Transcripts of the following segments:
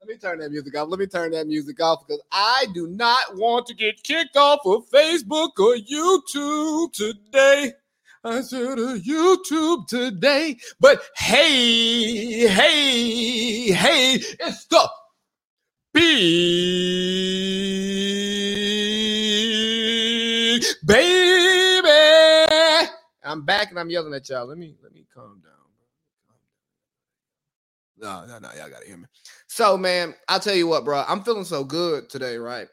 Let me turn that music off. Let me turn that music off because I do not want to get kicked off of Facebook or YouTube today. I said uh, YouTube today. But hey, hey, hey, it's the big baby. I'm back and I'm yelling at y'all. Let me let me calm down. No, no, no, y'all gotta hear me. So, man, I'll tell you what, bro. I'm feeling so good today, right?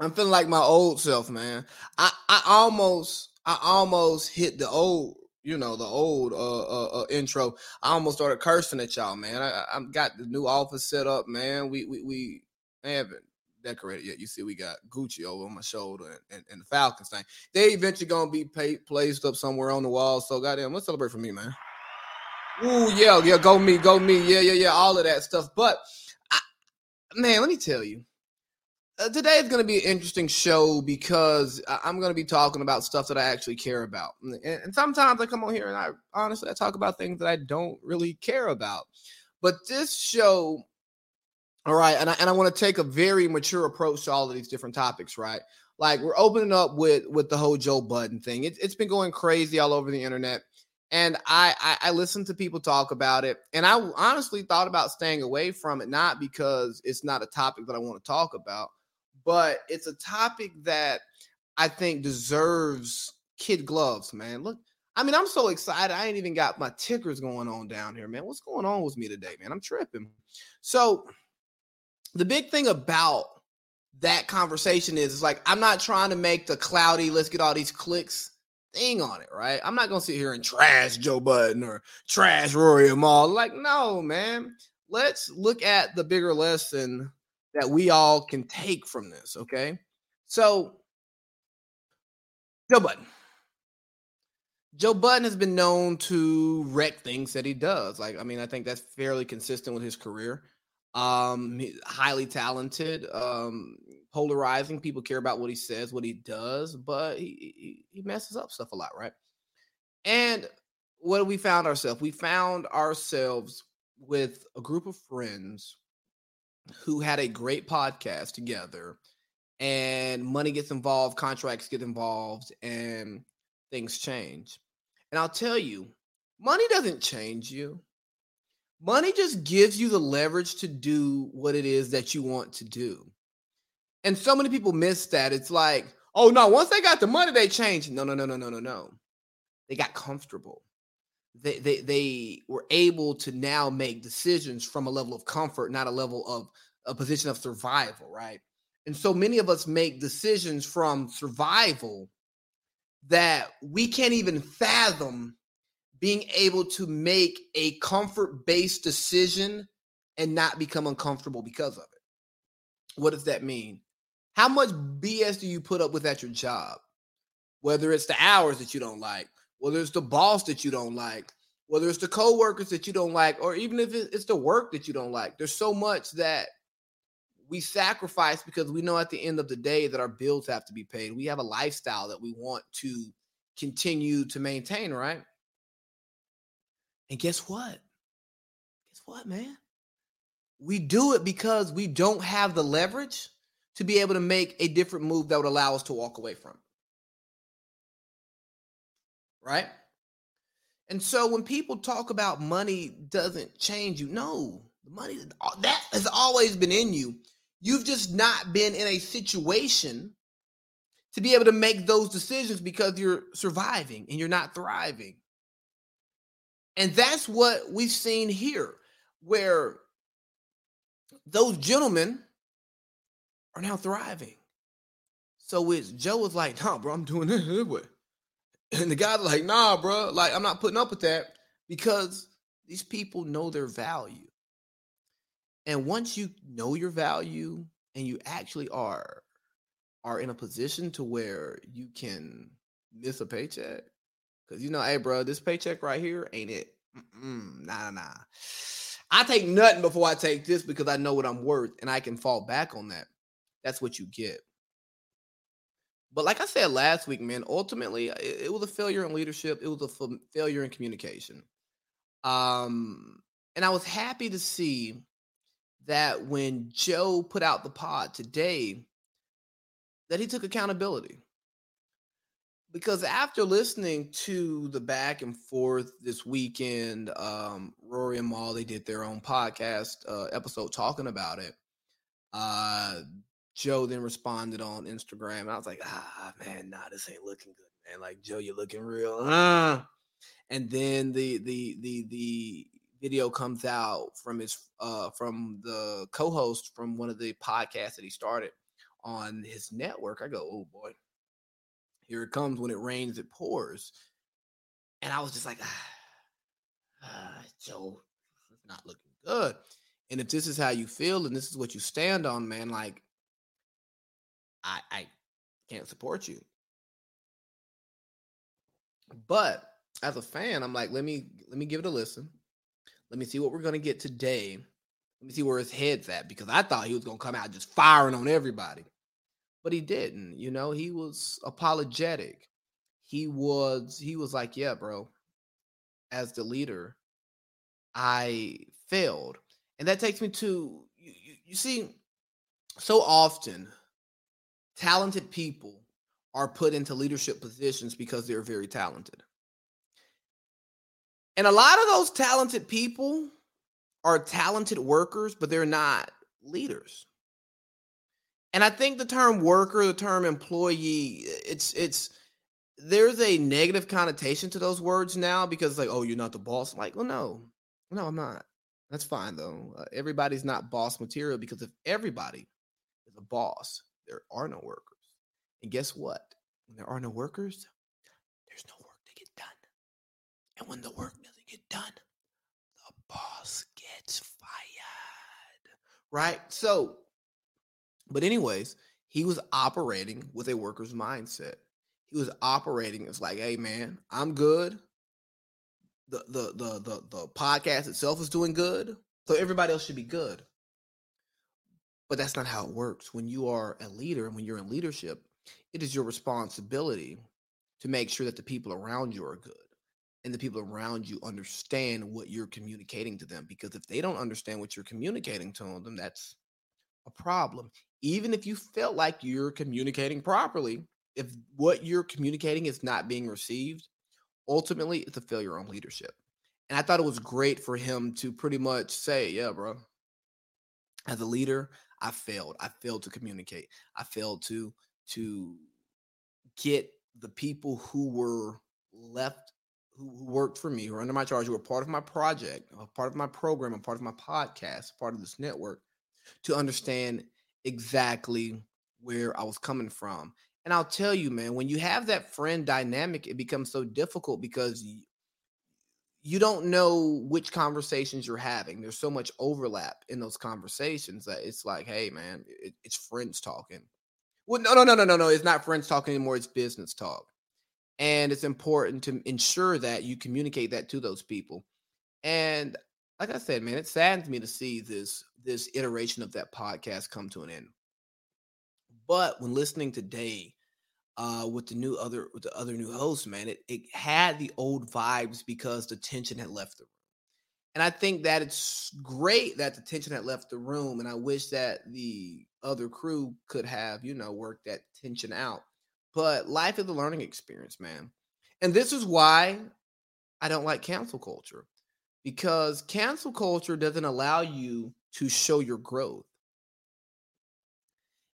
I'm feeling like my old self, man. I, I almost, I almost hit the old, you know, the old uh, uh, uh intro. I almost started cursing at y'all, man. I, I got the new office set up, man. We, we, we haven't decorated yet. You see, we got Gucci over on my shoulder and, and, and the Falcons thing. They eventually gonna be placed up somewhere on the wall. So, goddamn, let's celebrate for me, man. Ooh, yeah, yeah, go me, go me, yeah, yeah, yeah, all of that stuff. But I, man, let me tell you, uh, today is going to be an interesting show because I'm going to be talking about stuff that I actually care about, and, and sometimes I come on here and I honestly I talk about things that I don't really care about. But this show, all right, and I and I want to take a very mature approach to all of these different topics, right? Like we're opening up with with the whole Joe Budden thing. It, it's been going crazy all over the internet and I, I I listened to people talk about it, and I honestly thought about staying away from it, not because it's not a topic that I want to talk about, but it's a topic that I think deserves kid gloves, man. Look, I mean, I'm so excited. I ain't even got my tickers going on down here, man. What's going on with me today, man? I'm tripping. So, the big thing about that conversation is, is like I'm not trying to make the cloudy, let's get all these clicks thing on it, right? I'm not gonna sit here and trash Joe Budden or trash Rory and Mal. Like, no, man. Let's look at the bigger lesson that we all can take from this, okay? So, Joe Budden. Joe Budden has been known to wreck things that he does. Like, I mean, I think that's fairly consistent with his career. Um, highly talented, um, polarizing. People care about what he says, what he does, but he, he, messes up stuff a lot, right? And what we found ourselves? We found ourselves with a group of friends who had a great podcast together, and money gets involved, contracts get involved, and things change. And I'll tell you, money doesn't change you. Money just gives you the leverage to do what it is that you want to do. And so many people miss that. It's like, oh no, once they got the money, they changed. No, no, no, no, no, no, no. They got comfortable. They they they were able to now make decisions from a level of comfort, not a level of a position of survival, right? And so many of us make decisions from survival that we can't even fathom being able to make a comfort based decision and not become uncomfortable because of it. What does that mean? How much BS do you put up with at your job? Whether it's the hours that you don't like, whether it's the boss that you don't like, whether it's the coworkers that you don't like, or even if it's the work that you don't like. There's so much that we sacrifice because we know at the end of the day that our bills have to be paid. We have a lifestyle that we want to continue to maintain, right? And guess what? Guess what, man? We do it because we don't have the leverage to be able to make a different move that would allow us to walk away from. Right? And so when people talk about money doesn't change you, no, the money that has always been in you. You've just not been in a situation to be able to make those decisions because you're surviving and you're not thriving. And that's what we've seen here, where those gentlemen are now thriving. So it's Joe was like, nah, bro, I'm doing this anyway. And the guy's like, nah, bro, like I'm not putting up with that because these people know their value. And once you know your value and you actually are are in a position to where you can miss a paycheck, because you know, hey, bro, this paycheck right here ain't it. Mm-mm, nah, nah. I take nothing before I take this because I know what I'm worth and I can fall back on that. That's what you get. But like I said last week, man, ultimately it, it was a failure in leadership. It was a failure in communication. Um, and I was happy to see that when Joe put out the pod today, that he took accountability. Because after listening to the back and forth this weekend, um, Rory and Mal they did their own podcast uh, episode talking about it. Uh, Joe then responded on Instagram, and I was like, "Ah, man, nah, this ain't looking good, man. Like Joe, you're looking real." Uh. And then the the the the video comes out from his uh from the co-host from one of the podcasts that he started on his network. I go, "Oh boy, here it comes. When it rains, it pours." And I was just like, "Ah, ah Joe, not looking good." And if this is how you feel and this is what you stand on, man, like I I can't support you. But as a fan, I'm like, let me let me give it a listen. Let me see what we're gonna get today. Let me see where his head's at because I thought he was gonna come out just firing on everybody, but he didn't. You know, he was apologetic. He was he was like, yeah, bro. As the leader, I failed, and that takes me to you, you, you see, so often talented people are put into leadership positions because they're very talented. And a lot of those talented people are talented workers, but they're not leaders. And I think the term worker, the term employee, it's it's there's a negative connotation to those words now because like, oh, you're not the boss. Like, well, no, no, I'm not. That's fine though. Uh, everybody's not boss material because if everybody is a boss, there are no workers. And guess what? When there are no workers, there's no work to get done. And when the work doesn't get done, the boss gets fired. Right? So, but anyways, he was operating with a worker's mindset. He was operating as like, hey man, I'm good. The the the the the podcast itself is doing good. So everybody else should be good. But that's not how it works. When you are a leader and when you're in leadership, it is your responsibility to make sure that the people around you are good and the people around you understand what you're communicating to them. Because if they don't understand what you're communicating to them, that's a problem. Even if you felt like you're communicating properly, if what you're communicating is not being received, ultimately it's a failure on leadership. And I thought it was great for him to pretty much say, yeah, bro, as a leader, I failed. I failed to communicate. I failed to to get the people who were left who, worked for me, who were under my charge, who were part of my project, part of my program, a part of my podcast, part of this network, to understand exactly where I was coming from. And I'll tell you, man, when you have that friend dynamic, it becomes so difficult because you don't know which conversations you're having. There's so much overlap in those conversations that it's like, hey, man, it, it's friends talking. Well, no, no, no, no, no, no. It's not friends talking anymore. It's business talk. And it's important to ensure that you communicate that to those people. And like I said, man, it saddens me to see this this iteration of that podcast come to an end. But when listening today, uh, with the new other with the other new host, man, it, it had the old vibes because the tension had left the room. And I think that it's great that the tension had left the room. And I wish that the other crew could have, you know, worked that tension out. But life is a learning experience, man. And this is why I don't like cancel culture because cancel culture doesn't allow you to show your growth.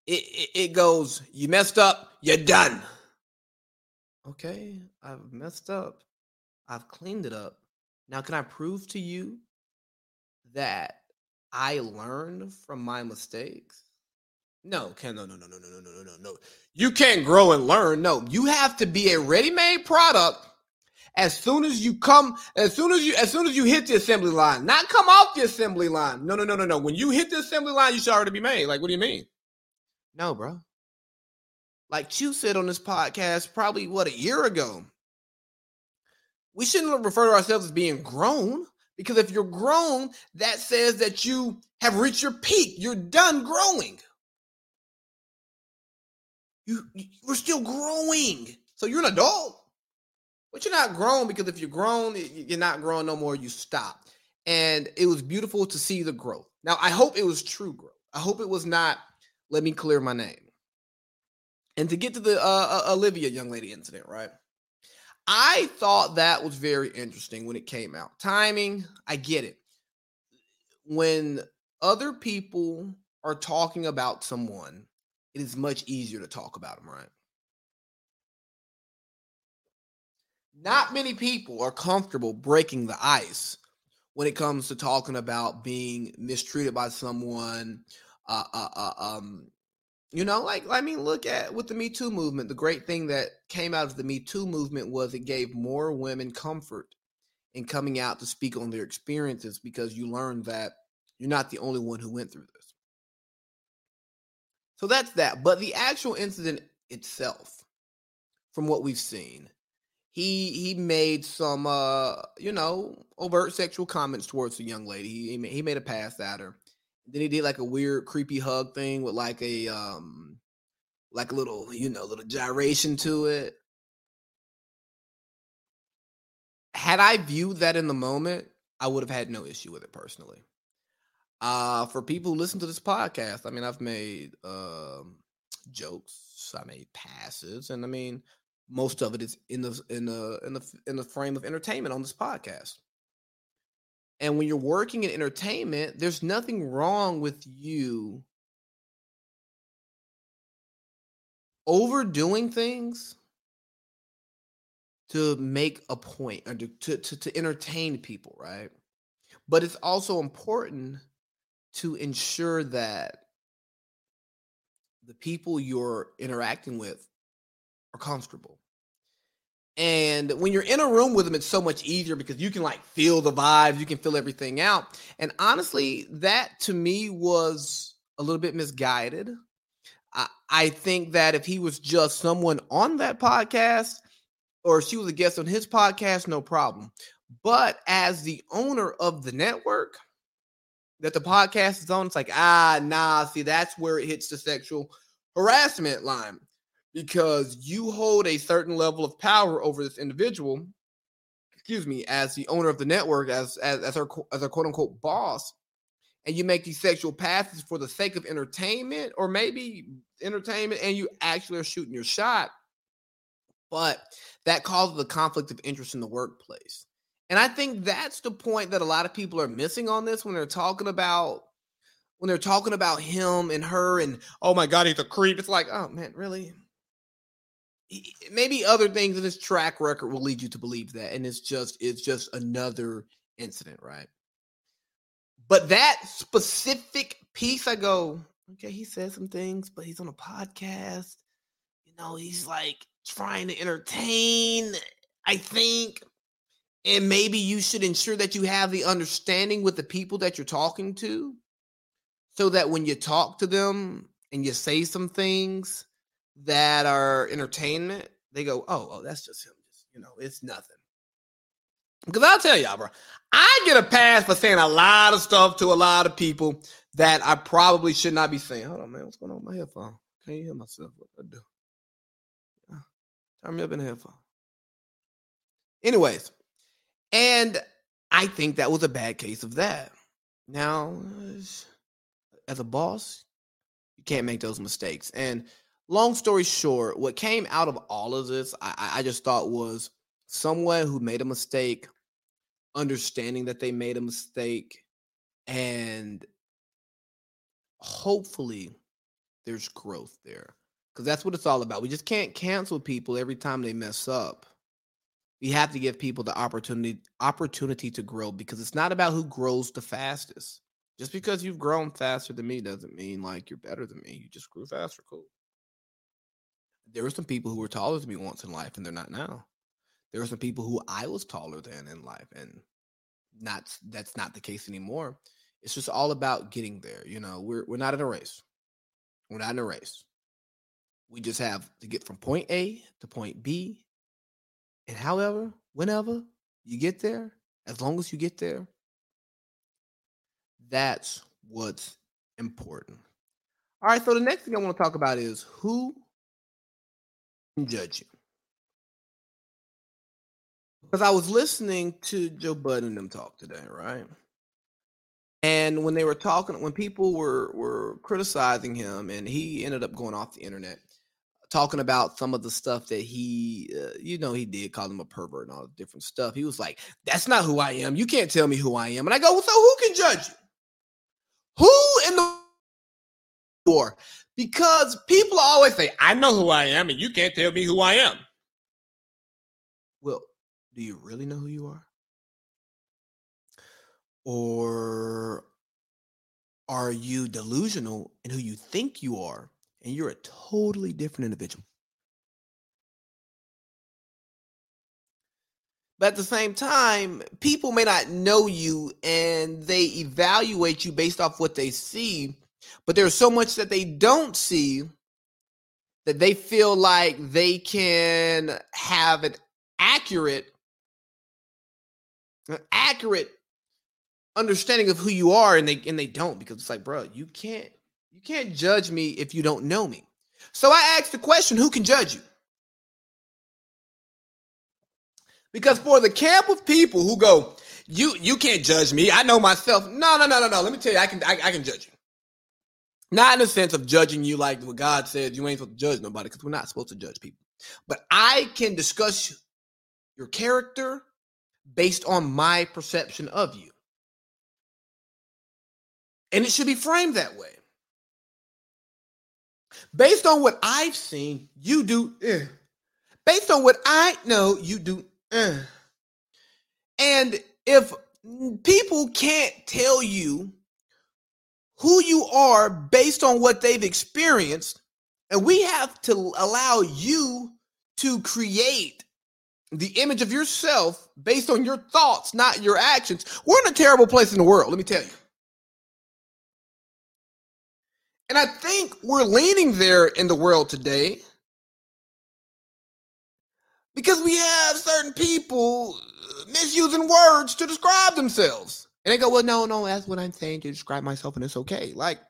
It, it, it goes, you messed up, you're done. Okay, I've messed up. I've cleaned it up. Now, can I prove to you that I learned from my mistakes? No, can no no no no no no no no no. You can't grow and learn. No, you have to be a ready-made product as soon as you come, as soon as you as soon as you hit the assembly line, not come off the assembly line. No, no, no, no, no. When you hit the assembly line, you should already be made. Like, what do you mean? No, bro. Like you said on this podcast, probably what a year ago. We shouldn't refer to ourselves as being grown because if you're grown, that says that you have reached your peak. You're done growing. You, you we're still growing. So you're an adult. But you're not grown because if you're grown, you're not growing no more. You stop. And it was beautiful to see the growth. Now, I hope it was true growth. I hope it was not, let me clear my name. And to get to the uh, uh, Olivia young lady incident, right? I thought that was very interesting when it came out. Timing, I get it. When other people are talking about someone, it is much easier to talk about them, right? Not many people are comfortable breaking the ice when it comes to talking about being mistreated by someone. Uh, uh, uh, um, you know, like I mean, look at with the Me Too movement. The great thing that came out of the Me Too movement was it gave more women comfort in coming out to speak on their experiences because you learned that you're not the only one who went through this. So that's that. But the actual incident itself, from what we've seen, he he made some uh you know overt sexual comments towards the young lady. He he made a pass at her. Then he did like a weird creepy hug thing with like a um like a little you know little gyration to it. Had I viewed that in the moment, I would have had no issue with it personally. Uh for people who listen to this podcast, I mean I've made um jokes, I made passes, and I mean most of it is in the in the in the in the frame of entertainment on this podcast. And when you're working in entertainment, there's nothing wrong with you overdoing things to make a point or to, to, to, to entertain people, right? But it's also important to ensure that the people you're interacting with are comfortable. And when you're in a room with them, it's so much easier because you can like feel the vibes, you can feel everything out. And honestly, that to me was a little bit misguided. I, I think that if he was just someone on that podcast or she was a guest on his podcast, no problem. But as the owner of the network that the podcast is on, it's like, ah, nah, see, that's where it hits the sexual harassment line because you hold a certain level of power over this individual excuse me as the owner of the network as as as our as our quote unquote boss and you make these sexual passes for the sake of entertainment or maybe entertainment and you actually are shooting your shot but that causes a conflict of interest in the workplace. And i think that's the point that a lot of people are missing on this when they're talking about when they're talking about him and her and oh my god he's a creep. It's like oh man really maybe other things in his track record will lead you to believe that and it's just it's just another incident right? But that specific piece i go okay he said some things but he's on a podcast. You know he's like trying to entertain i think and maybe you should ensure that you have the understanding with the people that you're talking to so that when you talk to them and you say some things that are entertainment, they go, oh, oh, that's just him. Just, you know, it's nothing. Because I'll tell y'all, bro, I get a pass for saying a lot of stuff to a lot of people that I probably should not be saying. Hold on, man. What's going on with my headphone? Can't hear myself. What I do? Ah, turn me up in the headphone. Anyways, and I think that was a bad case of that. Now, uh, as a boss, you can't make those mistakes. And long story short, what came out of all of this, I, I just thought was someone who made a mistake, understanding that they made a mistake, and hopefully there's growth there. Because that's what it's all about. We just can't cancel people every time they mess up. We have to give people the opportunity opportunity to grow because it's not about who grows the fastest. Just because you've grown faster than me doesn't mean like you're better than me. You just grew faster, cool there were some people who were taller than me once in life and they're not now. There were some people who I was taller than in life and not that's not the case anymore. It's just all about getting there. You know, we're we're not in a race. We're not in a race. We just have to get from point A to point B. And however, whenever you get there, as long as you get there, that's what's important. All right, so the next thing I want to talk about is who judge you. Because I was listening to Joe Budden and them talk today, right? And when they were talking, when people were were criticizing him, and he ended up going off the internet, talking about some of the stuff that he, uh, you know, he did call him a pervert and all the different stuff. He was like, "That's not who I am. You can't tell me who I am." And I go, well, "So who can judge you? Who in the war?" Because people always say, "I know who I am, and you can't tell me who I am." Well, do you really know who you are? Or are you delusional in who you think you are and you're a totally different individual? But at the same time, people may not know you and they evaluate you based off what they see, but there's so much that they don't see that they feel like they can have an accurate an accurate understanding of who you are and they and they don't because it's like bro you can't you can't judge me if you don't know me. So i asked the question who can judge you? Because for the camp of people who go you you can't judge me. I know myself. No no no no no. Let me tell you i can i, I can judge you not in the sense of judging you like what god said you ain't supposed to judge nobody because we're not supposed to judge people but i can discuss your character based on my perception of you. And it should be framed that way. Based on what I've seen, you do. Eh. Based on what I know, you do. Eh. And if people can't tell you who you are based on what they've experienced, and we have to allow you to create the image of yourself based on your thoughts, not your actions, we're in a terrible place in the world, let me tell you. And I think we're leaning there in the world today because we have certain people misusing words to describe themselves. And they go, well, no, no, that's what I'm saying to describe myself, and it's okay. Like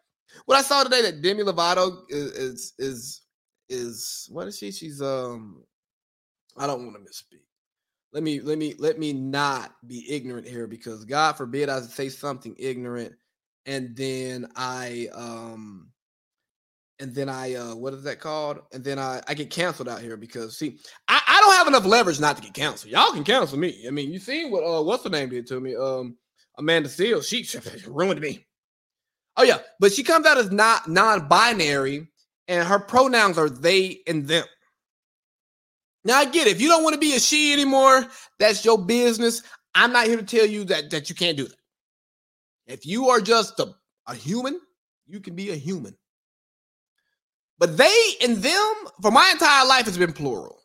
what I saw today that Demi Lovato is is is, is what is she? She's um I don't want to misspeak. Let me let me let me not be ignorant here because God forbid I say something ignorant and then I um and then I uh what is that called? And then I I get canceled out here because see I, I don't have enough leverage not to get canceled. Y'all can cancel me. I mean, you seen what uh what's the name did to me? Um Amanda Seales, she, she ruined me. Oh yeah, but she comes out as not non-binary and her pronouns are they and them. Now I get it. If you don't want to be a she anymore, that's your business. I'm not here to tell you that that you can't do that. If you are just a, a human, you can be a human. But they and them for my entire life has been plural.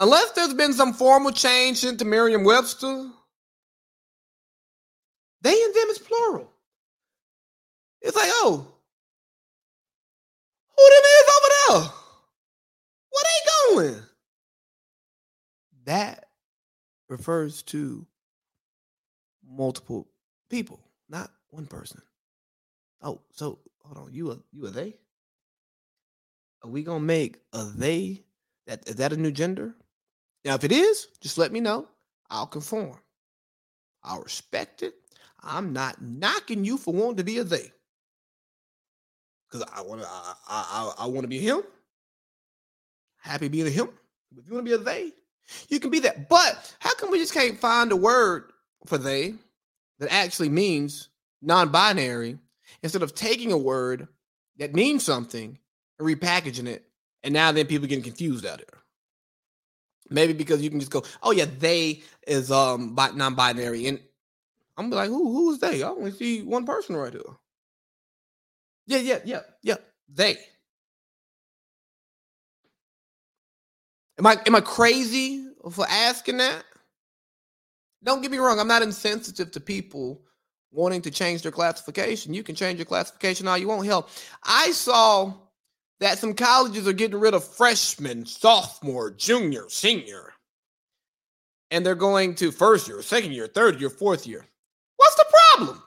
Unless there's been some formal change into Merriam-Webster, they and them is plural. It's like, oh, who them is over there? What they going? That refers to multiple people, not one person. Oh, so hold on, you a you a they? Are we gonna make a they? That is that a new gender? Now, if it is, just let me know. I'll conform. I'll respect it. I'm not knocking you for wanting to be a they. Because I want to I, I, I want to be him happy being a him. If you want to be a they, you can be that. But how come we just can't find a word for they that actually means non-binary instead of taking a word that means something and repackaging it, and now then people getting confused out there. Maybe because you can just go, oh yeah, they is um non-binary, and I'm like, who who is they? I only see one person right here. Yeah, yeah, yeah, yeah. They. Am I am I crazy for asking that? Don't get me wrong, I'm not insensitive to people wanting to change their classification. You can change your classification all you want. Hell, I saw that some colleges are getting rid of freshman, sophomore, junior, senior. And they're going to first year, second year, third year, fourth year. What's the problem?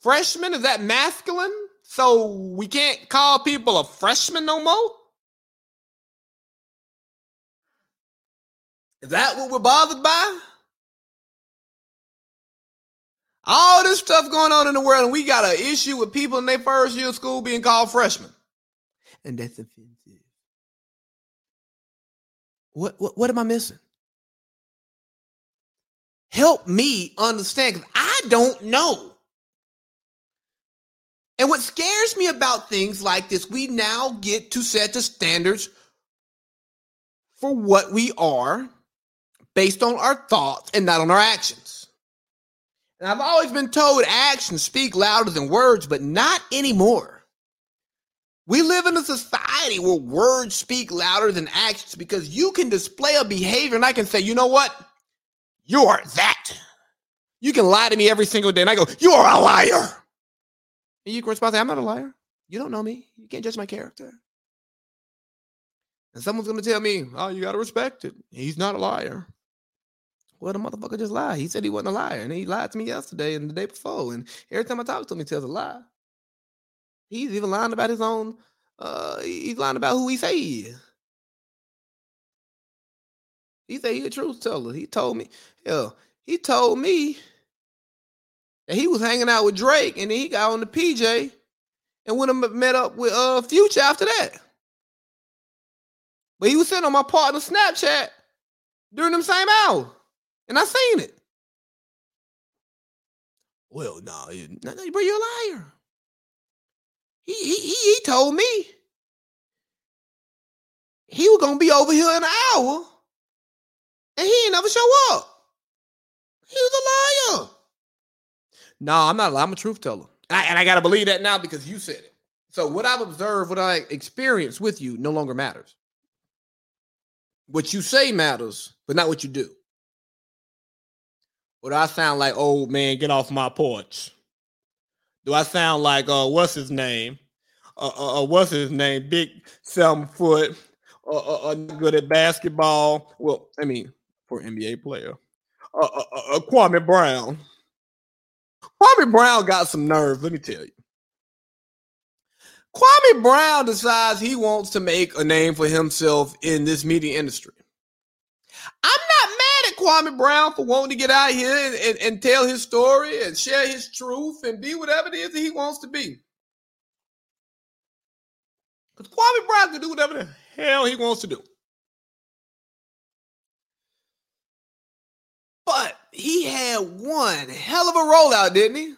Freshman, is that masculine? So we can't call people a freshman no more? Is that what we're bothered by? All this stuff going on in the world, and we got an issue with people in their first year of school being called freshmen. And that's offensive. What what, what am I missing? Help me understand because I don't know. And what scares me about things like this, we now get to set the standards for what we are based on our thoughts and not on our actions. And I've always been told actions speak louder than words, but not anymore. We live in a society where words speak louder than actions because you can display a behavior and I can say, you know what? You're that. You can lie to me every single day and I go, you're a liar. And you can respond, I'm not a liar. You don't know me. You can't judge my character. And someone's going to tell me, oh, you got to respect it. He's not a liar. Well, the motherfucker just lied. He said he wasn't a liar, and he lied to me yesterday and the day before. And every time I talk to him, he tells a lie. He's even lying about his own. Uh, he's lying about who he say he said he a truth teller. He told me, hell, he told me that he was hanging out with Drake, and then he got on the PJ and went and met up with uh Future after that. But he was sitting on my partner Snapchat during them same hours. And I seen it. Well, no, nah, nah, you're a liar. He, he, he, he told me he was gonna be over here in an hour, and he ain't never show up. He was a liar. No, I'm not a liar. I'm a truth teller, and I, and I gotta believe that now because you said it. So what I've observed, what I experienced with you, no longer matters. What you say matters, but not what you do. Do I sound like old man, get off my porch? Do I sound like uh what's his name? Uh, uh, uh what's his name? Big seven foot, uh, uh, uh good at basketball. Well, I mean, for NBA player, uh, uh, uh, uh, Kwame Brown. Kwame Brown got some nerve. Let me tell you. Kwame Brown decides he wants to make a name for himself in this media industry. I'm not mad at Kwame Brown for wanting to get out here and, and, and tell his story and share his truth and be whatever it is that he wants to be. Because Kwame Brown can do whatever the hell he wants to do. But he had one hell of a rollout, didn't he?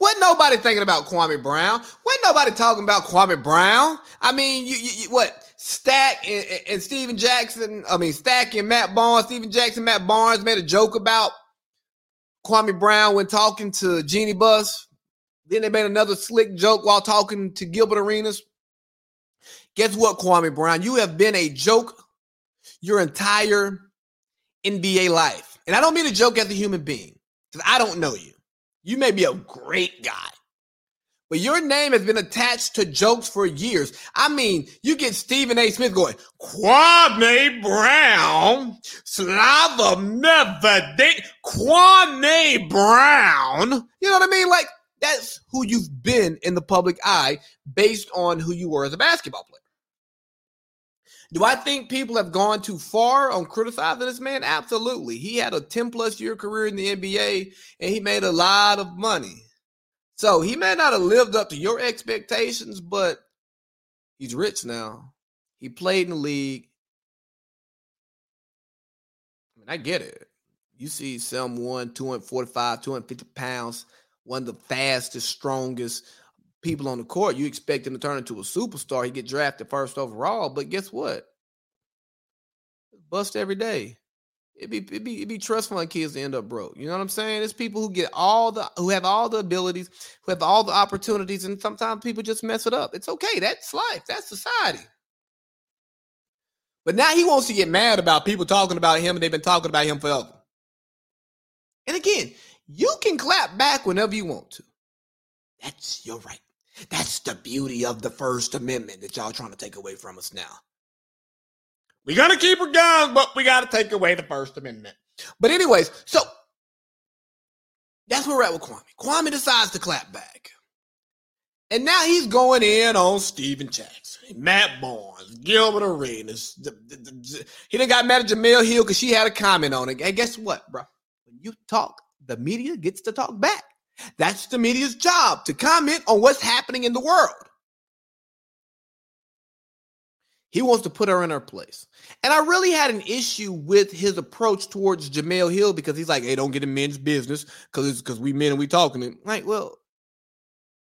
Wasn't nobody thinking about Kwame Brown. Wasn't nobody talking about Kwame Brown. I mean, you, you, you what? Stack and, and Stephen Jackson, I mean, Stack and Matt Barnes, Stephen Jackson, Matt Barnes made a joke about Kwame Brown when talking to Jeanie Buss. Then they made another slick joke while talking to Gilbert Arenas. Guess what, Kwame Brown? You have been a joke your entire NBA life. And I don't mean a joke as a human being, because I don't know you. You may be a great guy. But your name has been attached to jokes for years. I mean, you get Stephen A. Smith going, Kwame Brown, Slava Medvedenko, Kwame Brown. You know what I mean? Like, that's who you've been in the public eye based on who you were as a basketball player. Do I think people have gone too far on criticizing this man? Absolutely. He had a 10 plus year career in the NBA and he made a lot of money. So he may not have lived up to your expectations, but he's rich now. He played in the league. I mean, I get it. You see someone 245, 250 pounds, one of the fastest, strongest people on the court. You expect him to turn into a superstar. He get drafted first overall, but guess what? Bust every day it be it be it be trust fund kids to end up broke. You know what I'm saying? It's people who get all the who have all the abilities, who have all the opportunities, and sometimes people just mess it up. It's okay. That's life. That's society. But now he wants to get mad about people talking about him, and they've been talking about him forever. And again, you can clap back whenever you want to. That's your right. That's the beauty of the First Amendment that y'all trying to take away from us now. We're gonna keep her guns, but we gotta take away the First Amendment. But anyways, so that's where we're at with Kwame. Kwame decides to clap back. And now he's going in on Stephen Jackson, Matt Barnes, Gilbert Arenas. He done got mad at Jemele Hill because she had a comment on it. And guess what, bro? When you talk, the media gets to talk back. That's the media's job to comment on what's happening in the world. He wants to put her in her place. And I really had an issue with his approach towards Jemele Hill because he's like, hey, don't get in men's business because because we men and we talking. And like, well,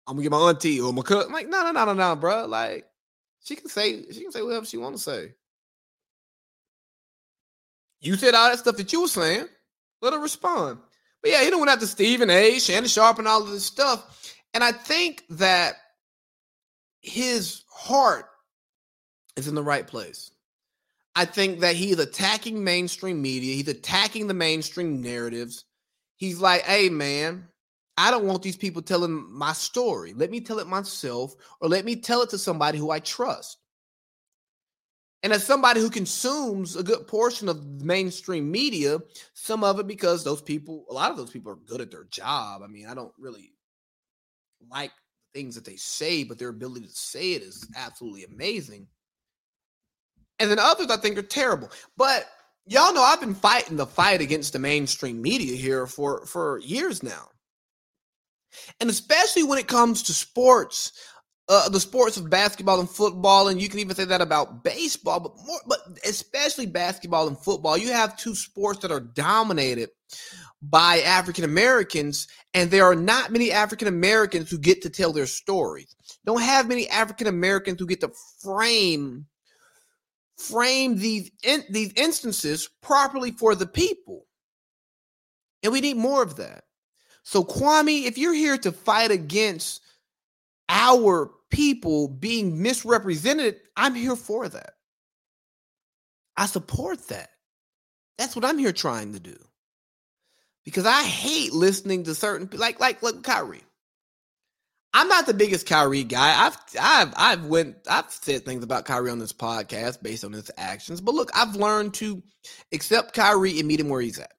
I'm gonna get my auntie or my cousin. I'm like, no, no, no, no, no, bro. Like, she can say, she can say whatever she want to say. You said all that stuff that you were saying. Let her respond. But yeah, he went after Stephen A, Shannon Sharpe, and all of this stuff. And I think that his heart is in the right place. I think that he's attacking mainstream media. He's attacking the mainstream narratives. He's like, hey, man, I don't want these people telling my story. Let me tell it myself, or let me tell it to somebody who I trust. And as somebody who consumes a good portion of mainstream media, some of it because those people, a lot of those people are good at their job. I mean, I don't really like things that they say, but their ability to say it is absolutely amazing. And then others I think are terrible. But y'all know I've been fighting the fight against the mainstream media here for for years now. And especially when it comes to sports, uh, the sports of basketball and football, and you can even say that about baseball, but more, but especially basketball and football. You have two sports that are dominated by African Americans, and there are not many African Americans who get to tell their stories. Don't have many African Americans who get to frame frame these in, these instances properly for the people. And we need more of that. So Kwame, if you're here to fight against our people being misrepresented, I'm here for that. I support that. That's what I'm here trying to do. Because I hate listening to certain like like like Kyrie. I'm not the biggest Kyrie guy. I've I've I've went I've said things about Kyrie on this podcast based on his actions. But look, I've learned to accept Kyrie and meet him where he's at.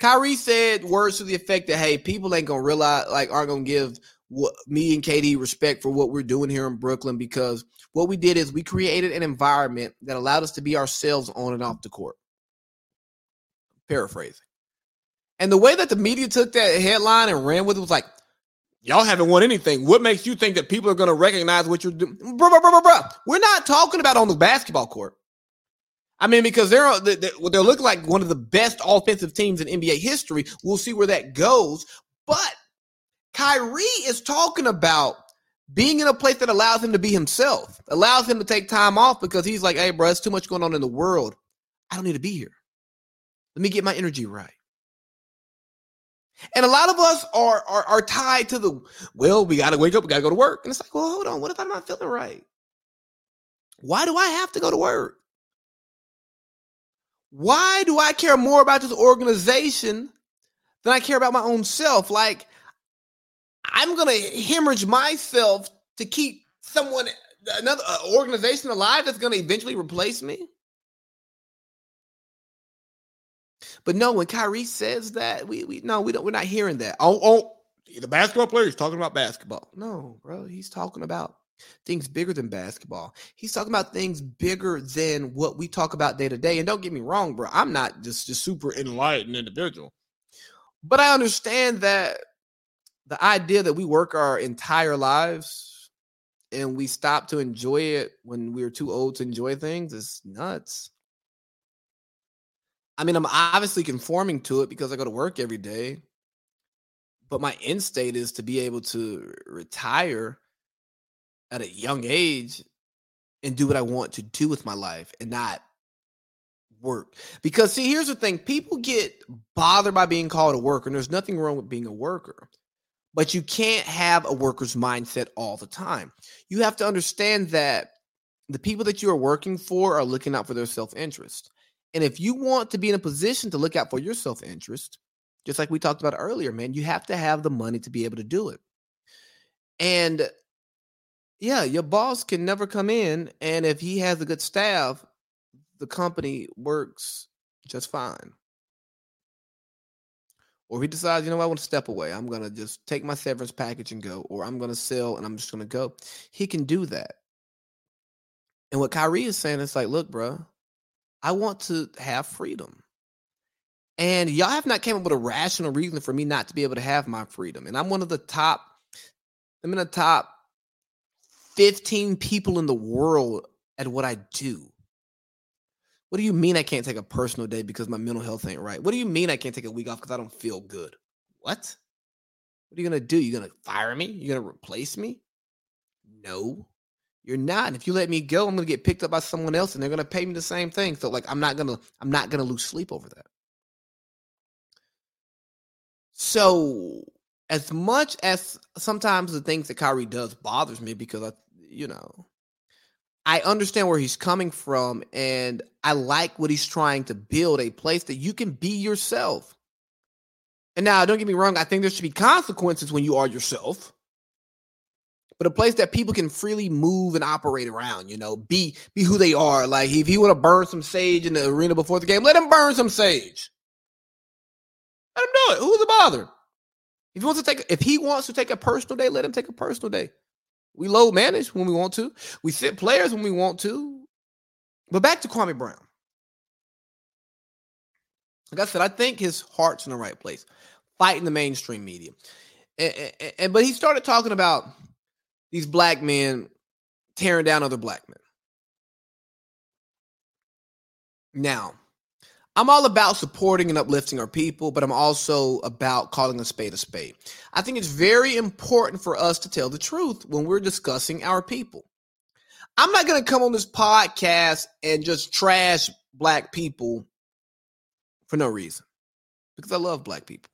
Kyrie said words to the effect that hey, people ain't gonna realize like aren't gonna give what me and KD respect for what we're doing here in Brooklyn because what we did is we created an environment that allowed us to be ourselves on and off the court. Paraphrasing. And the way that the media took that headline and ran with it was like, Y'all haven't won anything. What makes you think that people are going to recognize what you're doing? Bro, bro, bro, bro, We're not talking about on the basketball court. I mean, because they're, uh, they're they're looking like one of the best offensive teams in NBA history. We'll see where that goes. But Kyrie is talking about being in a place that allows him to be himself, allows him to take time off because he's like, hey, bro, it's too much going on in the world. I don't need to be here. Let me get my energy right. And a lot of us are, are, are tied to the, well, we got to wake up, we got to go to work. And it's like, well, hold on, what if I'm not feeling right? Why do I have to go to work? Why do I care more about this organization than I care about my own self? Like, I'm going to hemorrhage myself to keep someone, another uh, organization alive that's going to eventually replace me? But no, when Kyrie says that, we we no, we don't. We're not hearing that. Oh, oh, the basketball player is talking about basketball. No, bro, he's talking about things bigger than basketball. He's talking about things bigger than what we talk about day to day. And don't get me wrong, bro, I'm not just just super enlightened individual, but I understand that the idea that we work our entire lives and we stop to enjoy it when we're too old to enjoy things is nuts. I mean, I'm obviously conforming to it because I go to work every day. But my end state is to be able to retire at a young age and do what I want to do with my life and not work. Because see, here's the thing: people get bothered by being called a worker, and there's nothing wrong with being a worker. But you can't have a worker's mindset all the time. You have to understand that the people that you are working for are looking out for their self-interest. And if you want to be in a position to look out for your self interest, just like we talked about earlier, man, you have to have the money to be able to do it. And yeah, your boss can never come in. And if he has a good staff, the company works just fine. Or he decides, you know, I want to step away, I'm gonna just take my severance package and go, or I'm gonna sell and I'm just gonna go. He can do that. And what Kyrie is saying is like, look, bro, I want to have freedom. And y'all have not came up with a rational reason for me not to be able to have my freedom. And I'm one of the top, I'm in the top 15 people in the world at what I do. What do you mean I can't take a personal day because my mental health ain't right? What do you mean I can't take a week off because I don't feel good? What? What are you gonna do? You gonna fire me? You gonna replace me? No, you're not. And if you let me go, I'm gonna get picked up by someone else, and they're gonna pay me the same thing. So like, I'm not gonna, I'm not gonna lose sleep over that. So as much as sometimes the things that Kyrie does bothers me because I, you know, I understand where he's coming from and I like what he's trying to build a place that you can be yourself. And now, don't get me wrong, I think there should be consequences when you are yourself. But a place that people can freely move and operate around, you know, be be who they are. Like if he want to burn some sage in the arena before the game, let him burn some sage. Let him do it. Who's the bother? If he wants to take if he wants to take a personal day, let him take a personal day. We load manage when we want to. We sit players when we want to. But back to Kwame Brown. Like I said, I think his heart's in the right place, fighting the mainstream media. And, and, and but he started talking about these black men tearing down other black men. Now, I'm all about supporting and uplifting our people, but I'm also about calling a spade a spade. I think it's very important for us to tell the truth when we're discussing our people. I'm not going to come on this podcast and just trash black people for no reason because I love black people.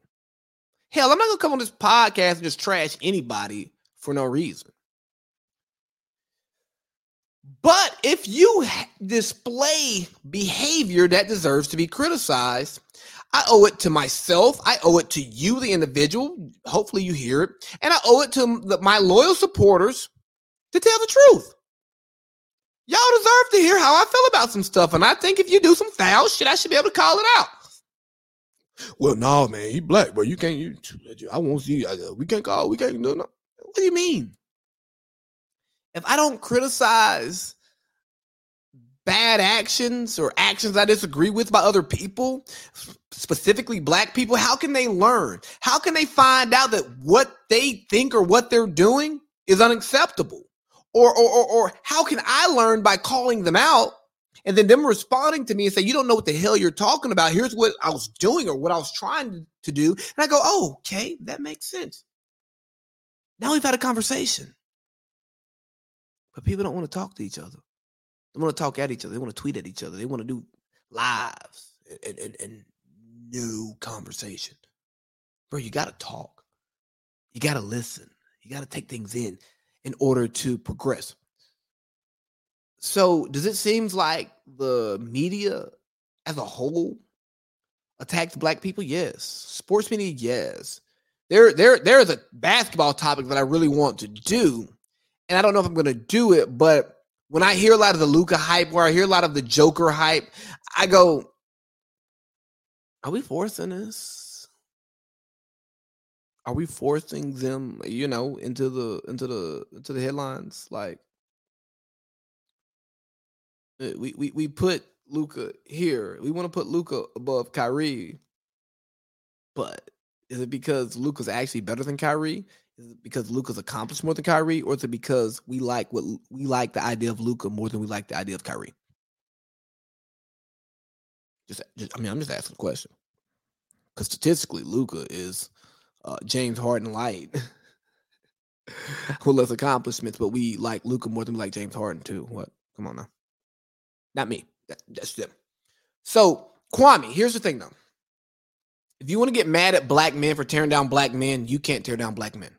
Hell, I'm not going to come on this podcast and just trash anybody for no reason. But if you display behavior that deserves to be criticized, I owe it to myself. I owe it to you, the individual. Hopefully, you hear it. And I owe it to my loyal supporters to tell the truth. Y'all deserve to hear how I feel about some stuff. And I think if you do some foul shit, I should be able to call it out. Well, no, man, he black, bro. You can't. You, I won't see. We can't call. We can't do no. What do you mean? If I don't criticize bad actions or actions I disagree with by other people, specifically black people, how can they learn? How can they find out that what they think or what they're doing is unacceptable? Or, or, or, or how can I learn by calling them out and then them responding to me and say, You don't know what the hell you're talking about. Here's what I was doing or what I was trying to do. And I go, Oh, okay, that makes sense. Now we've had a conversation. But people don't want to talk to each other. They want to talk at each other. They want to tweet at each other. They want to do lives and, and, and no conversation. Bro, you got to talk. You got to listen. You got to take things in in order to progress. So, does it seem like the media as a whole attacks black people? Yes. Sports media, yes. There, there, there is a basketball topic that I really want to do and I don't know if I'm going to do it, but when I hear a lot of the Luka hype, where I hear a lot of the Joker hype, I go, "Are we forcing this? Are we forcing them, you know, into the into the into the headlines? Like, eh, we we we put Luka here. We want to put Luka above Kyrie, but is it because Luka's actually better than Kyrie? Is it because Luka's accomplished more than Kyrie, or is it because we like what we like the idea of Luka more than we like the idea of Kyrie? Just, just I mean, I'm just asking a question. Because statistically, Luka is uh, James Harden light with less accomplishments, but we like Luca more than we like James Harden too. What? Come on now. Not me. That, that's them. So, Kwame, here's the thing though. If you want to get mad at black men for tearing down black men, you can't tear down black men.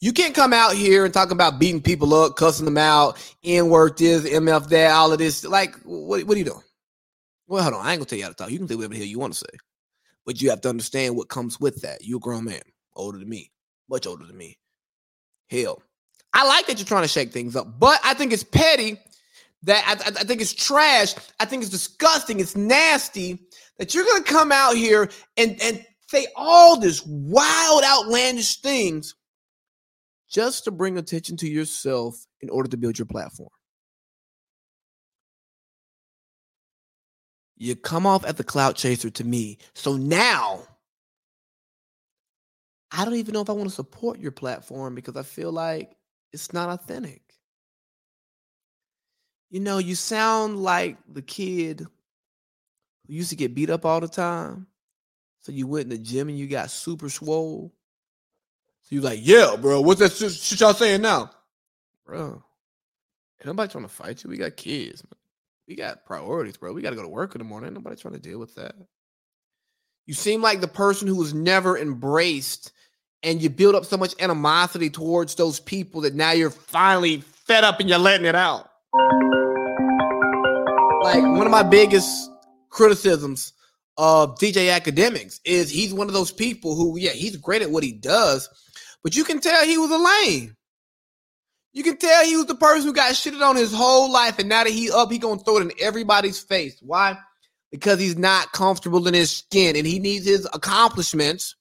You can't come out here and talk about beating people up, cussing them out, N word this, MF that, all of this. Like, what, what are you doing? Well, hold on. I ain't gonna tell you how to talk. You can say whatever the hell you want to say. But you have to understand what comes with that. You're a grown man, older than me, much older than me. Hell. I like that you're trying to shake things up, but I think it's petty that I, I, think it's trash. I think it's disgusting. It's nasty that you're to come out here and, and say all this wild, outlandish things just to bring attention to yourself in order to build your platform. You come off as the clout chaser to me. So now I don't even know if I want to support your platform because I feel like it's not authentic. You know, you sound like the kid who used to get beat up all the time. So you went in the gym and you got super swole. So you're like, yeah, bro, what's that shit, shit y'all saying now? Bro, ain't nobody trying to fight you. We got kids. Man. We got priorities, bro. We got to go to work in the morning. Ain't nobody trying to deal with that. You seem like the person who was never embraced, and you build up so much animosity towards those people that now you're finally fed up and you're letting it out. Like one of my biggest criticisms of DJ Akademiks is he's one of those people who, yeah, he's great at what he does, but you can tell he was a lame. You can tell he was the person who got shitted on his whole life, and now that he up, he gonna throw it in everybody's face. Why? Because he's not comfortable in his skin, and he needs his accomplishments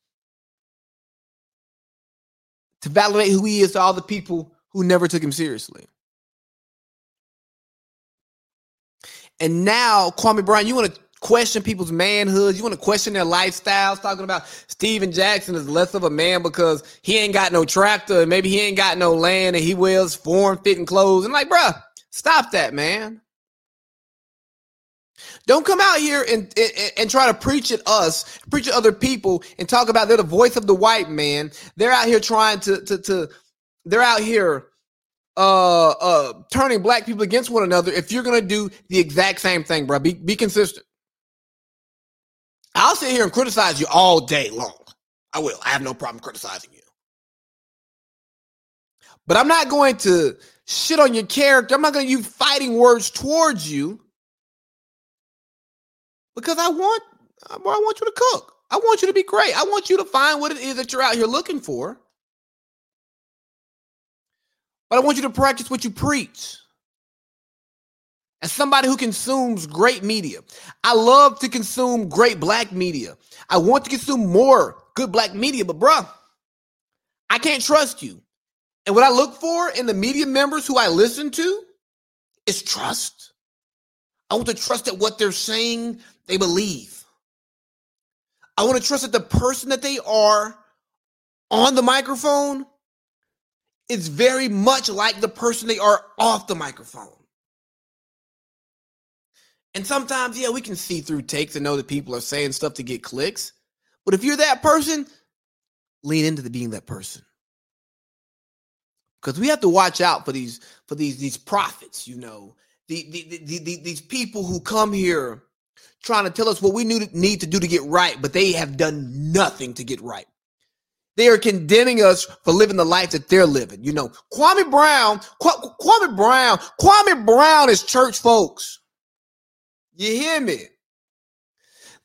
to validate who he is to all the people who never took him seriously. And now, Kwame Brown, you want to question people's manhood. You want to question their lifestyles. Talking about Stephen Jackson is less of a man because he ain't got no tractor and maybe he ain't got no land and he wears form fitting clothes. And like, bruh, stop that, man. Don't come out here and, and, and try to preach at us, preach at other people, and talk about they're the voice of the white man. They're out here trying to to to. They're out here uh uh turning black people against one another. If you're gonna do the exact same thing, bro, be be consistent. I'll sit here and criticize you all day long. I will. I have no problem criticizing you. But I'm not going to shit on your character. I'm not going to use fighting words towards you because I want I want you to cook. I want you to be great. I want you to find what it is that you're out here looking for. But I want you to practice what you preach as somebody who consumes great media, I love to consume great black media. I want to consume more good black media, but bruh, I can't trust you. And what I look for in the media members who I listen to is trust. I want to trust that what they're saying, they believe. I want to trust that the person that they are on the microphone is very much like the person they are off the microphone. And sometimes, yeah, we can see through takes and know that people are saying stuff to get clicks. But if you're that person, lean into the being that person. Because we have to watch out for these for these these prophets, you know, the, the, the, the, these people who come here trying to tell us what we need to do to get right, but they have done nothing to get right. They are condemning us for living the life that they're living. You know, Kwame Brown, Kwame Brown, Kwame Brown is church folks. You hear me?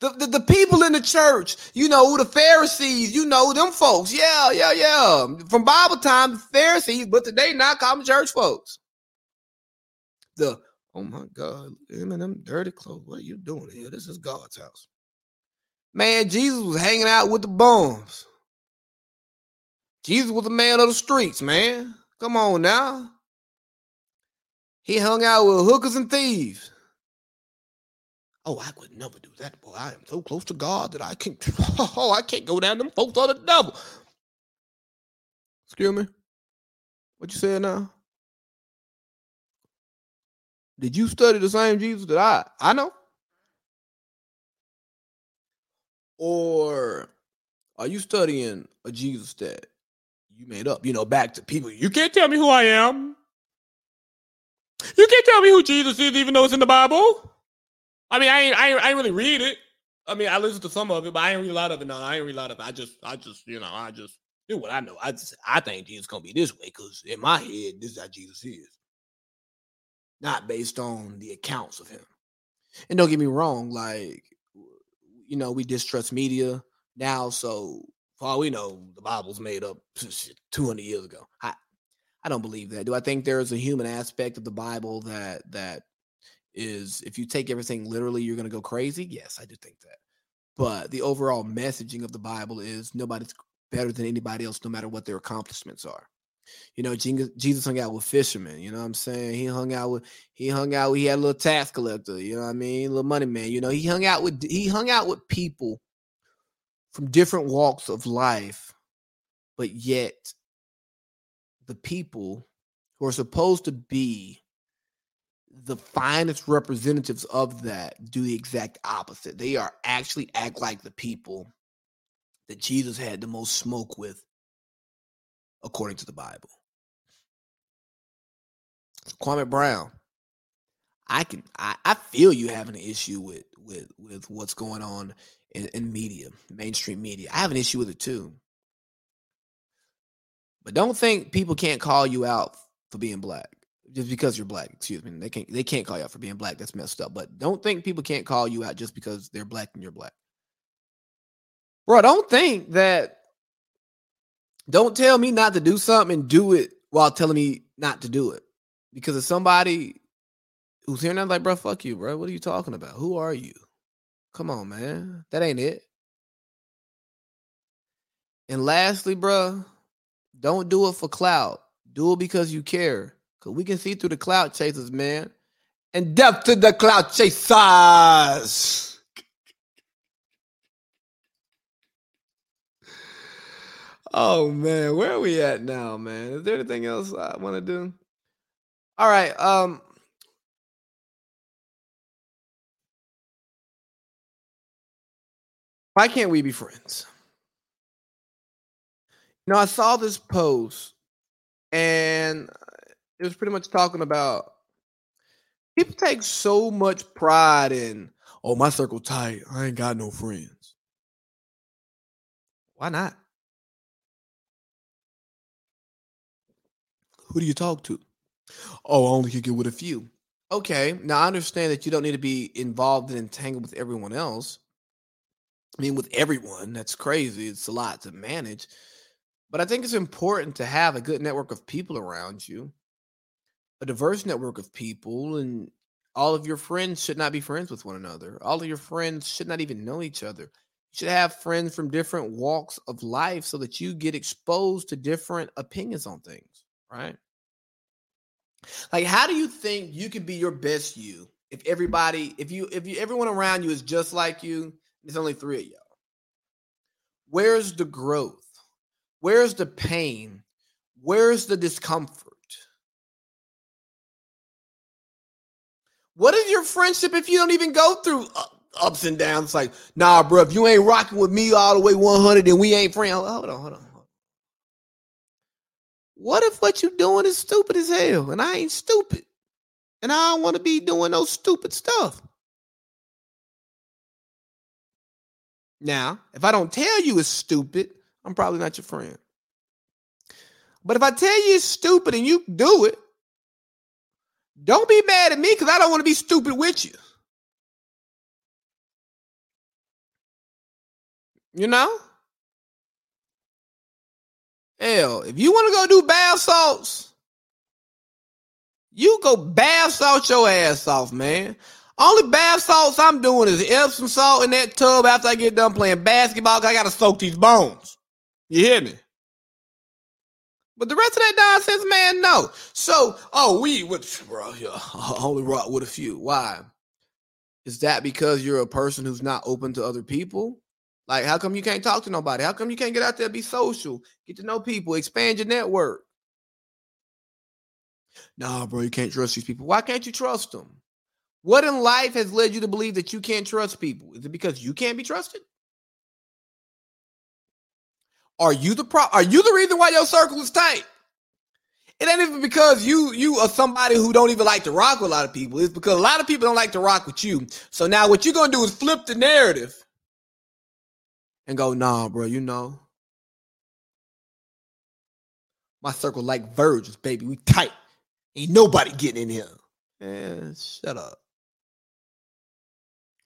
The, the, the, people in the church, you know, the Pharisees, you know, them folks. Yeah, yeah, yeah. From Bible time, Pharisees, but today not common church folks. The, oh my God, him and them dirty clothes. What are you doing here? This is God's house. Man, Jesus was hanging out with the bums. Jesus was a man of the streets, man. Come on now. He hung out with hookers and thieves. Oh, I would never do that, boy. I am so close to God that I can't. Oh, I can't go down. Them folks are the devil. Excuse me. What you said now? Did you study the same Jesus that I I know? Or are you studying a Jesus that you made up? You know, back to people. You can't tell me who I am. You can't tell me who Jesus is, even though it's in the Bible. I mean, I ain't, I ain't, I ain't really read it. I mean, I listened to some of it, but I ain't read a lot of it. No, I ain't read a lot of it. I just, I just, you know, I just do what I know. I just, I think Jesus gonna be this way because in my head, this is how Jesus is, not based on the accounts of him. And don't get me wrong, like, you know, we distrust media now, so for all we know, the Bible's made up 200 years ago. I, I don't believe that. Do I think there is a human aspect of the Bible that that is if you take everything literally, you're going to go crazy. Yes, I do think that. but the overall messaging of the Bible is nobody's better than anybody else, no matter what their accomplishments are. You know, Jesus hung out with fishermen. You know what I'm saying? He hung out with he hung out. He had a little tax collector. You know what I mean? Little money man. You know, he hung out with he hung out with people from different walks of life, but yet the people who are supposed to be the finest representatives of that do the exact opposite. They are actually act like the people that Jesus had the most smoke with according to the Bible. So Kwame Brown, I can I, I feel you having an issue with with with what's going on in, in media, mainstream media. I have an issue with it too. But don't think people can't call you out for being black just because you're black. Excuse me. They can't they can't call you out for being black. That's messed up. But don't think people can't call you out just because they're black and you're black. Bro, don't think that don't tell me not to do something and do it while telling me not to do it. Because if somebody who's hearing that, like, bro, fuck you, bro. What are you talking about? Who are you? Come on, man. That ain't it. And lastly, bro, don't do it for clout. Do it because you care. Cause we can see through the cloud chasers, man. And death to the clout chasers. Oh man, where are we at now, man? Is there anything else I want to do? All right. Um Why can't we be friends? You know, I saw this post and it was pretty much talking about people take so much pride in, oh, my circle tight. I ain't got no friends. Why not? Who do you talk to? Oh, I only can get with a few. Okay. Now I understand that you don't need to be involved and entangled with everyone else. I mean, with everyone, that's crazy. It's a lot to manage. But I think it's important to have a good network of people around you, a diverse network of people, and all of your friends should not be friends with one another. All of your friends should not even know each other. You should have friends from different walks of life so that you get exposed to different opinions on things right? Like, how do you think you can be your best you if everybody, if you, if you, everyone around you is just like you? There's only three of y'all. Where's the growth? Where's the pain? Where's the discomfort? What is your friendship if you don't even go through uh, ups and downs? like, nah, bro, if you ain't rocking with me all the way 100, then we ain't friends. Hold on, hold on. What if what you doing is stupid as hell and I ain't stupid? And I don't want to be doing no stupid stuff. Now, if I don't tell you it's stupid, I'm probably not your friend. But if I tell you it's stupid and you do it, don't be mad at me because I don't want to be stupid with you. You know? Hell, if you want to go do bath salts, you go bath salt your ass off, man. Only bath salts I'm doing is Epsom salt in that tub after I get done playing basketball. I gotta soak these bones. You hear me? But the rest of that nonsense, man, no. So, oh, we would, bro, yeah, only rock with a few. Why? Is that because you're a person who's not open to other people? Like, how come you can't talk to nobody? How come you can't get out there, be social, get to know people, expand your network? Nah, bro, you can't trust these people. Why can't you trust them? What in life has led you to believe that you can't trust people? Is it because you can't be trusted? Are you the pro? Are you the reason why your circle is tight? It ain't even because you you are somebody who don't even like to rock with a lot of people. It's because a lot of people don't like to rock with you. So now what you're gonna do is flip the narrative and go, nah, bro, you know. My circle like virgins, baby. We tight. Ain't nobody getting in here. Man, shut up.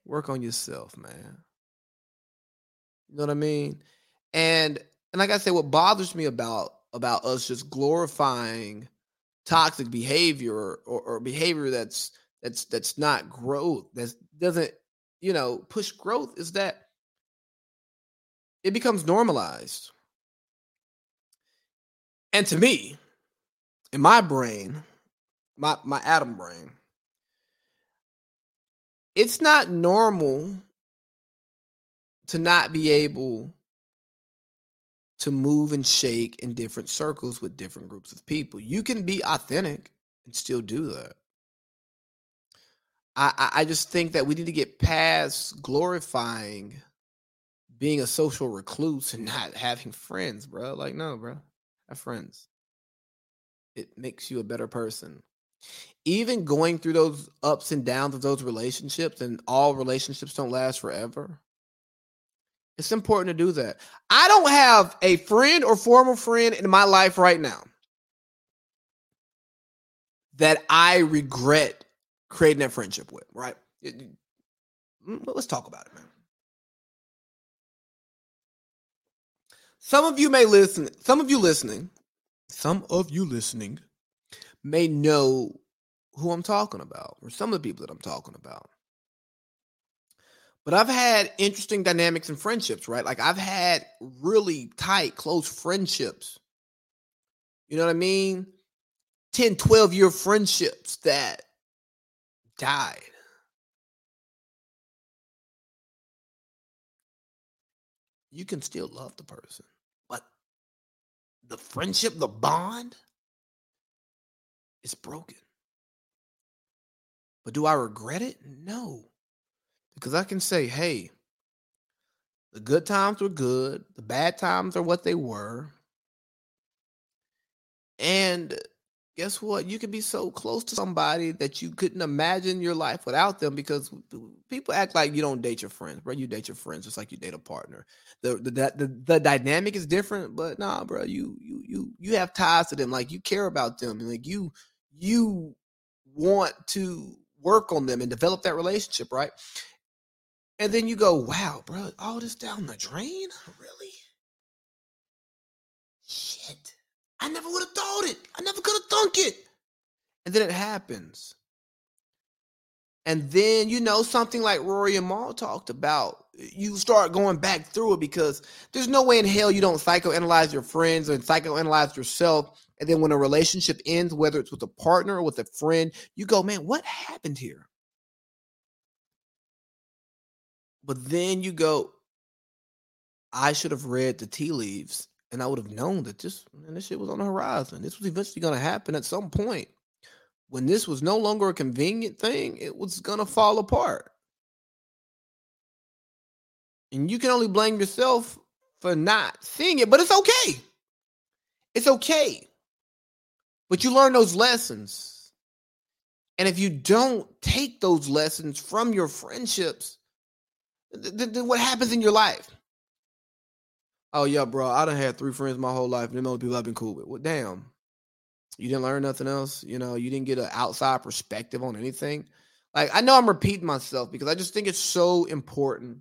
Work on yourself, man. You know what I mean? And and like I said, what bothers me about about us just glorifying toxic behavior or, or, or behavior that's that's that's not growth, that doesn't, you know, push growth is that it becomes normalized. And to me, in my brain, my my atom brain, it's not normal to not be able to move and shake in different circles with different groups of people. You can be authentic and still do that. I, I just think that we need to get past glorifying being a social recluse and not having friends, bro. Like, no, bro, have friends. It makes you a better person. Even going through those ups and downs of those relationships, and all relationships don't last forever. It's important to do that. I don't have a friend or former friend in my life right now that I regret creating that friendship with, right? Mm, let's talk about it, man. Some of you may listen, some of you listening, some of you listening may know who I'm talking about, or some of the people that I'm talking about. But I've had interesting dynamics and friendships, right? Like I've had really tight, close friendships. You know what I mean? 10, 12 year friendships that died. You can still love the person, but the friendship, the bond is broken. But do I regret it? No. Because I can say, hey, the good times were good, the bad times are what they were. And guess what? You can be so close to somebody that you couldn't imagine your life without them because people act like you don't date your friends, bro. You date your friends just like you date a partner. The the the, the dynamic is different, but nah, bro. You you you you have ties to them. Like you care about them, and like you you want to work on them and develop that relationship, right? And then you go, wow, bro, all this down the drain? Really? Shit. I never would have thought it. I never could have thunk it. And then it happens. And then, you know, something like Rory and Mal talked about, you start going back through it because there's no way in hell you don't psychoanalyze your friends and psychoanalyze yourself. And then when a relationship ends, whether it's with a partner or with a friend, you go, man, what happened here? But then you go, I should have read the tea leaves and I would have known that this man, this shit was on the horizon. This was eventually gonna happen at some point. When this was no longer a convenient thing, it was gonna fall apart. And you can only blame yourself for not seeing it, but it's okay. It's okay. But you learn those lessons. And if you don't take those lessons from your friendships, then what happens in your life? Oh yeah, bro. I done had three friends my whole life, and them only people I've been cool with. Well, damn. You didn't learn nothing else. You know, you didn't get an outside perspective on anything. Like I know I'm repeating myself because I just think it's so important.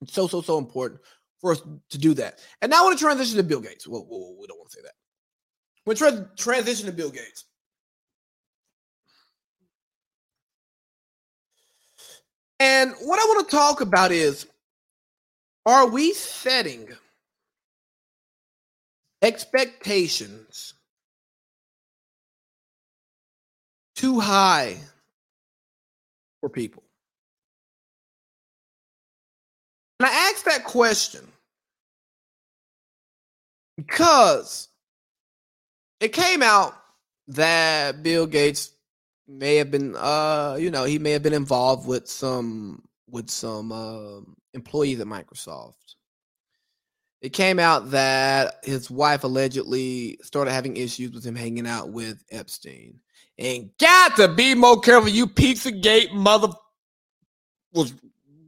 It's so so so important for us to do that. And now I want to transition to Bill Gates. Well, we don't want to say that. We're tra- transition to Bill Gates. And what I want to talk about is are we setting expectations too high for people? And I ask that question because it came out that Bill Gates may have been uh you know he may have been involved with some with some uh, employees at Microsoft. It came out that his wife allegedly started having issues with him hanging out with Epstein. And got to be more careful, you Pizzagate mother was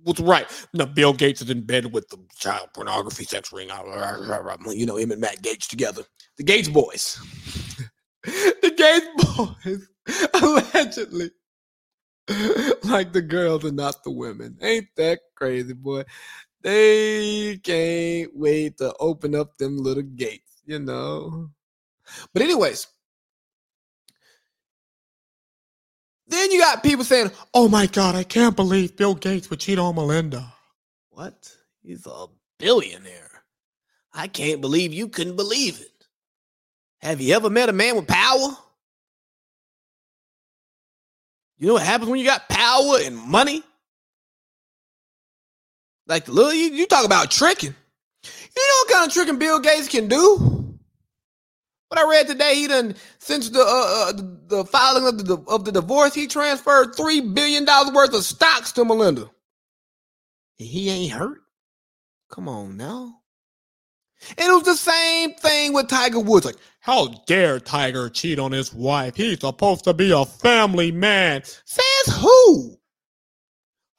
was right. No, Bill Gates is in bed with the child pornography sex ring. You know him and Matt Gaetz together. The Gates boys. The Gates boys Allegedly. like the girls and not the women. Ain't that crazy, boy? They can't wait to open up them little gates, you know. But, anyways, then you got people saying, Oh my God, I can't believe Bill Gates would cheat on Melinda. What? He's a billionaire. I can't believe you couldn't believe it. Have you ever met a man with power? You know what happens when you got power and money? Like little you, you talk about tricking. You know what kind of tricking Bill Gates can do? What I read today, he done since the uh, uh, the, filing of the of the divorce, he transferred three billion dollars worth of stocks to Melinda. And he ain't hurt. Come on now. And it was the same thing with Tiger Woods. Like, how dare Tiger cheat on his wife? He's supposed to be a family man. Says who?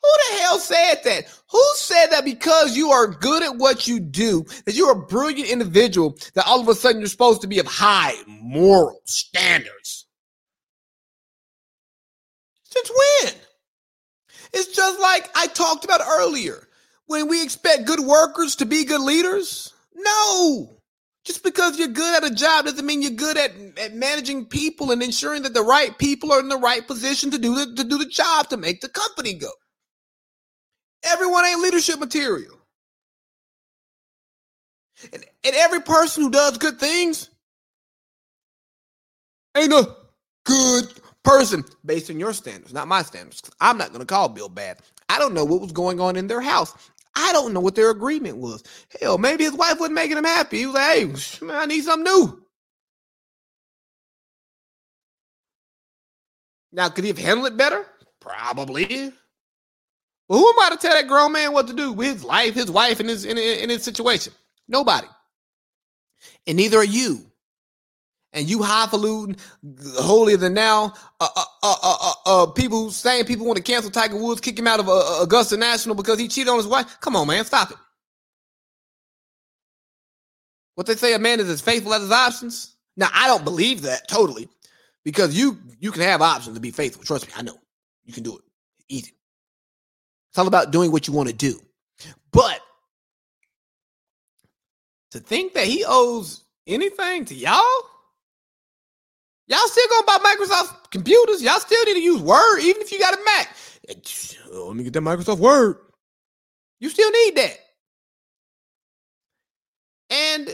Who the hell said that? Who said that because you are good at what you do, that you're a brilliant individual, that all of a sudden you're supposed to be of high moral standards? Since when? It's just like I talked about earlier. When we expect good workers to be good leaders, no. Just because you're good at a job doesn't mean you're good at, at managing people and ensuring that the right people are in the right position to do the, to do the job to make the company go. Everyone ain't leadership material. And, and every person who does good things ain't a good person based on your standards, not my standards. I'm not going to call Bill bad. I don't know what was going on in their house. I don't know what their agreement was. Hell, maybe his wife wasn't making him happy. He was like, hey, man, I need something new. Now, could he have handled it better? Probably. Well, who am I to tell that grown man what to do with his life, his wife, and his in, in his situation? Nobody. And neither are you. And you highfalutin, holier than now, uh, uh, uh, uh, uh, people saying people want to cancel Tiger Woods, kick him out of uh, Augusta National because he cheated on his wife. Come on, man, stop it. What they say, a man is as faithful as his options. Now, I don't believe that totally, because you you can have options to be faithful. Trust me, I know you can do it easy. It's all about doing what you want to do. But to think that he owes anything to y'all, y'all still gonna buy Microsoft computers. Y'all still need to use Word, even if you got a Mac. Let me get that Microsoft Word. You still need that. And uh,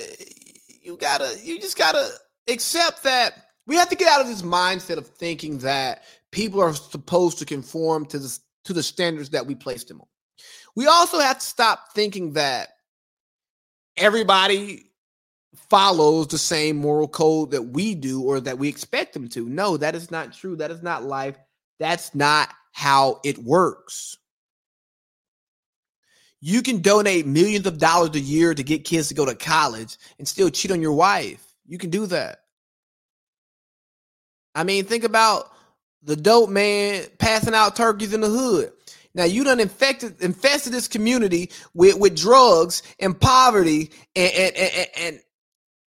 you gotta, you just gotta accept that we have to get out of this mindset of thinking that people are supposed to conform to the to the standards that we placed them on. We also have to stop thinking that everybody follows the same moral code that we do or that we expect them to. No, that is not true. That is not life. That's not how it works. You can donate millions of dollars a year to get kids to go to college and still cheat on your wife. You can do that. I mean, think about the dope man passing out turkeys in the hood. Now you done infected infested this community with, with drugs and poverty and and, and and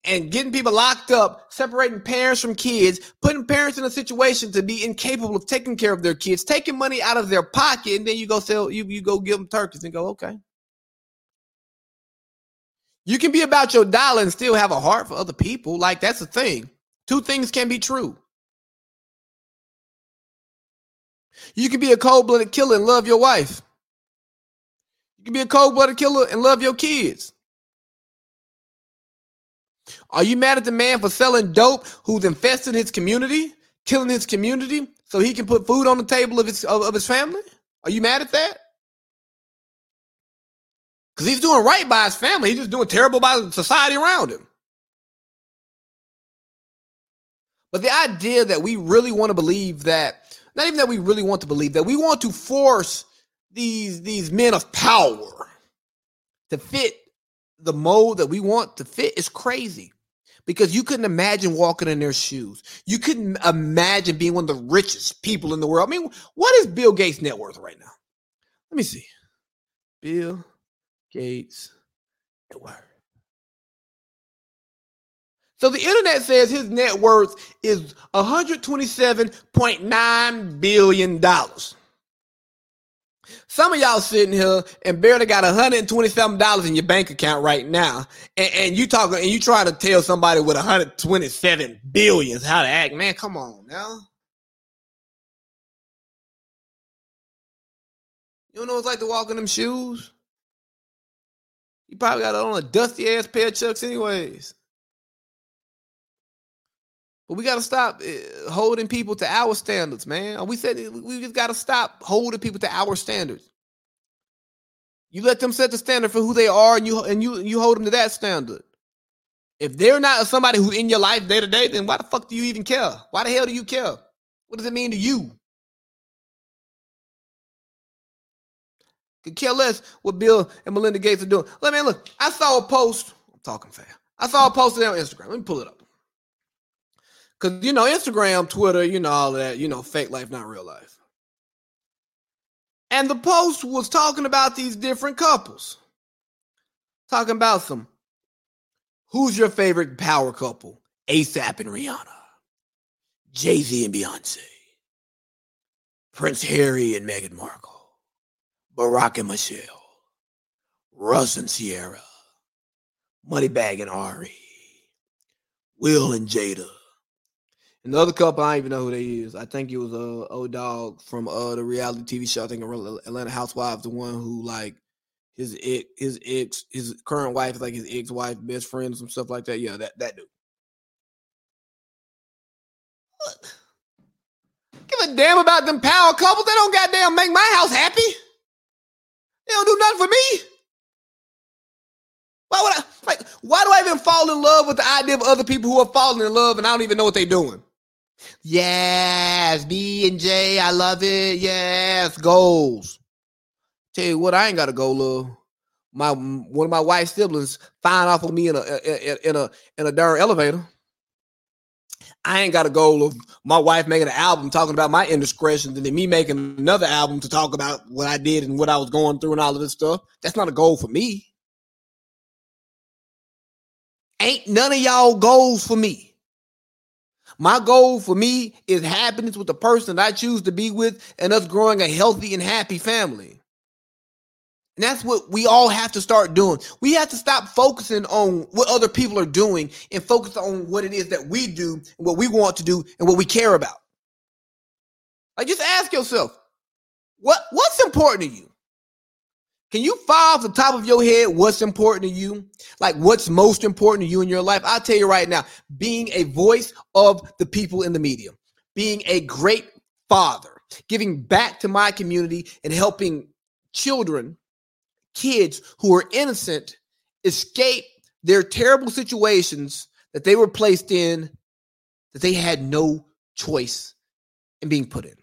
and getting people locked up, separating parents from kids, putting parents in a situation to be incapable of taking care of their kids, taking money out of their pocket, and then you go sell you you go give them turkeys and go okay. You can be about your dollar and still have a heart for other people. Like that's the thing. Two things can be true. You can be a cold blooded killer and love your wife. You can be a cold blooded killer and love your kids. Are you mad at the man for selling dope who's infesting his community, killing his community so he can put food on the table of his of, of his family? Are you mad at that? Because he's doing right by his family. He's just doing terrible by the society around him. But the idea that we really want to believe that not even that we really want to believe that we want to force these these men of power to fit the mold that we want to fit is crazy because you couldn't imagine walking in their shoes. You couldn't imagine being one of the richest people in the world. I mean, what is Bill Gates' net worth right now? Let me see. Bill Gates net worth. So the internet says his net worth is $127.9 billion. Some of y'all sitting here and barely got $127 in your bank account right now. And, and you talking and you trying to tell somebody with 127 billions how to act. Man, come on now. You don't know what it's like to walk in them shoes? You probably got on a dusty ass pair of chucks, anyways. But we got to stop uh, holding people to our standards, man. We said we just got to stop holding people to our standards. You let them set the standard for who they are, and you and you you hold them to that standard. If they're not somebody who's in your life day to day, then why the fuck do you even care? Why the hell do you care? What does it mean to you? Could care less what Bill and Melinda Gates are doing. Let me look. I saw a post. I'm talking fast. I saw a post on Instagram. Let me pull it up. Cause you know, Instagram, Twitter, you know, all that, you know, fake life, not real life. And the post was talking about these different couples. Talking about some who's your favorite power couple? ASAP and Rihanna. Jay-Z and Beyonce. Prince Harry and Meghan Markle. Barack and Michelle, Russ and Ciara. Moneybagg and Ari, Will and Jada. And the other couple, I don't even know who they is. I think it was uh old dog from uh the reality TV show. I think Atlanta Housewives, the one who like his ex, his ex, his current wife is like his ex wife, best friend, some stuff like that. Yeah, that that dude. Give a damn about them power couples. They don't goddamn make my house happy. They don't do nothing for me. Why would I like why do I even fall in love with the idea of other people who are falling in love and I don't even know what they're doing? Yes, B and J, I love it. Yes, goals. Tell you what, I ain't got a goal, love. My one of my wife's siblings find off of me in a in, in a in a darn elevator. I ain't got a goal of my wife making an album talking about my indiscretions and then me making another album to talk about what I did and what I was going through and all of this stuff. That's not a goal for me. Ain't none of y'all goals for me. My goal for me is happiness with the person I choose to be with and us growing a healthy and happy family. And that's what we all have to start doing. We have to stop focusing on what other people are doing and focus on what it is that we do what we want to do and what we care about. Like just ask yourself, what what's important to you? Can you file off the top of your head what's important to you? Like what's most important to you in your life? I'll tell you right now, being a voice of the people in the media, being a great father, giving back to my community and helping children kids who are innocent escape their terrible situations that they were placed in that they had no choice in being put in.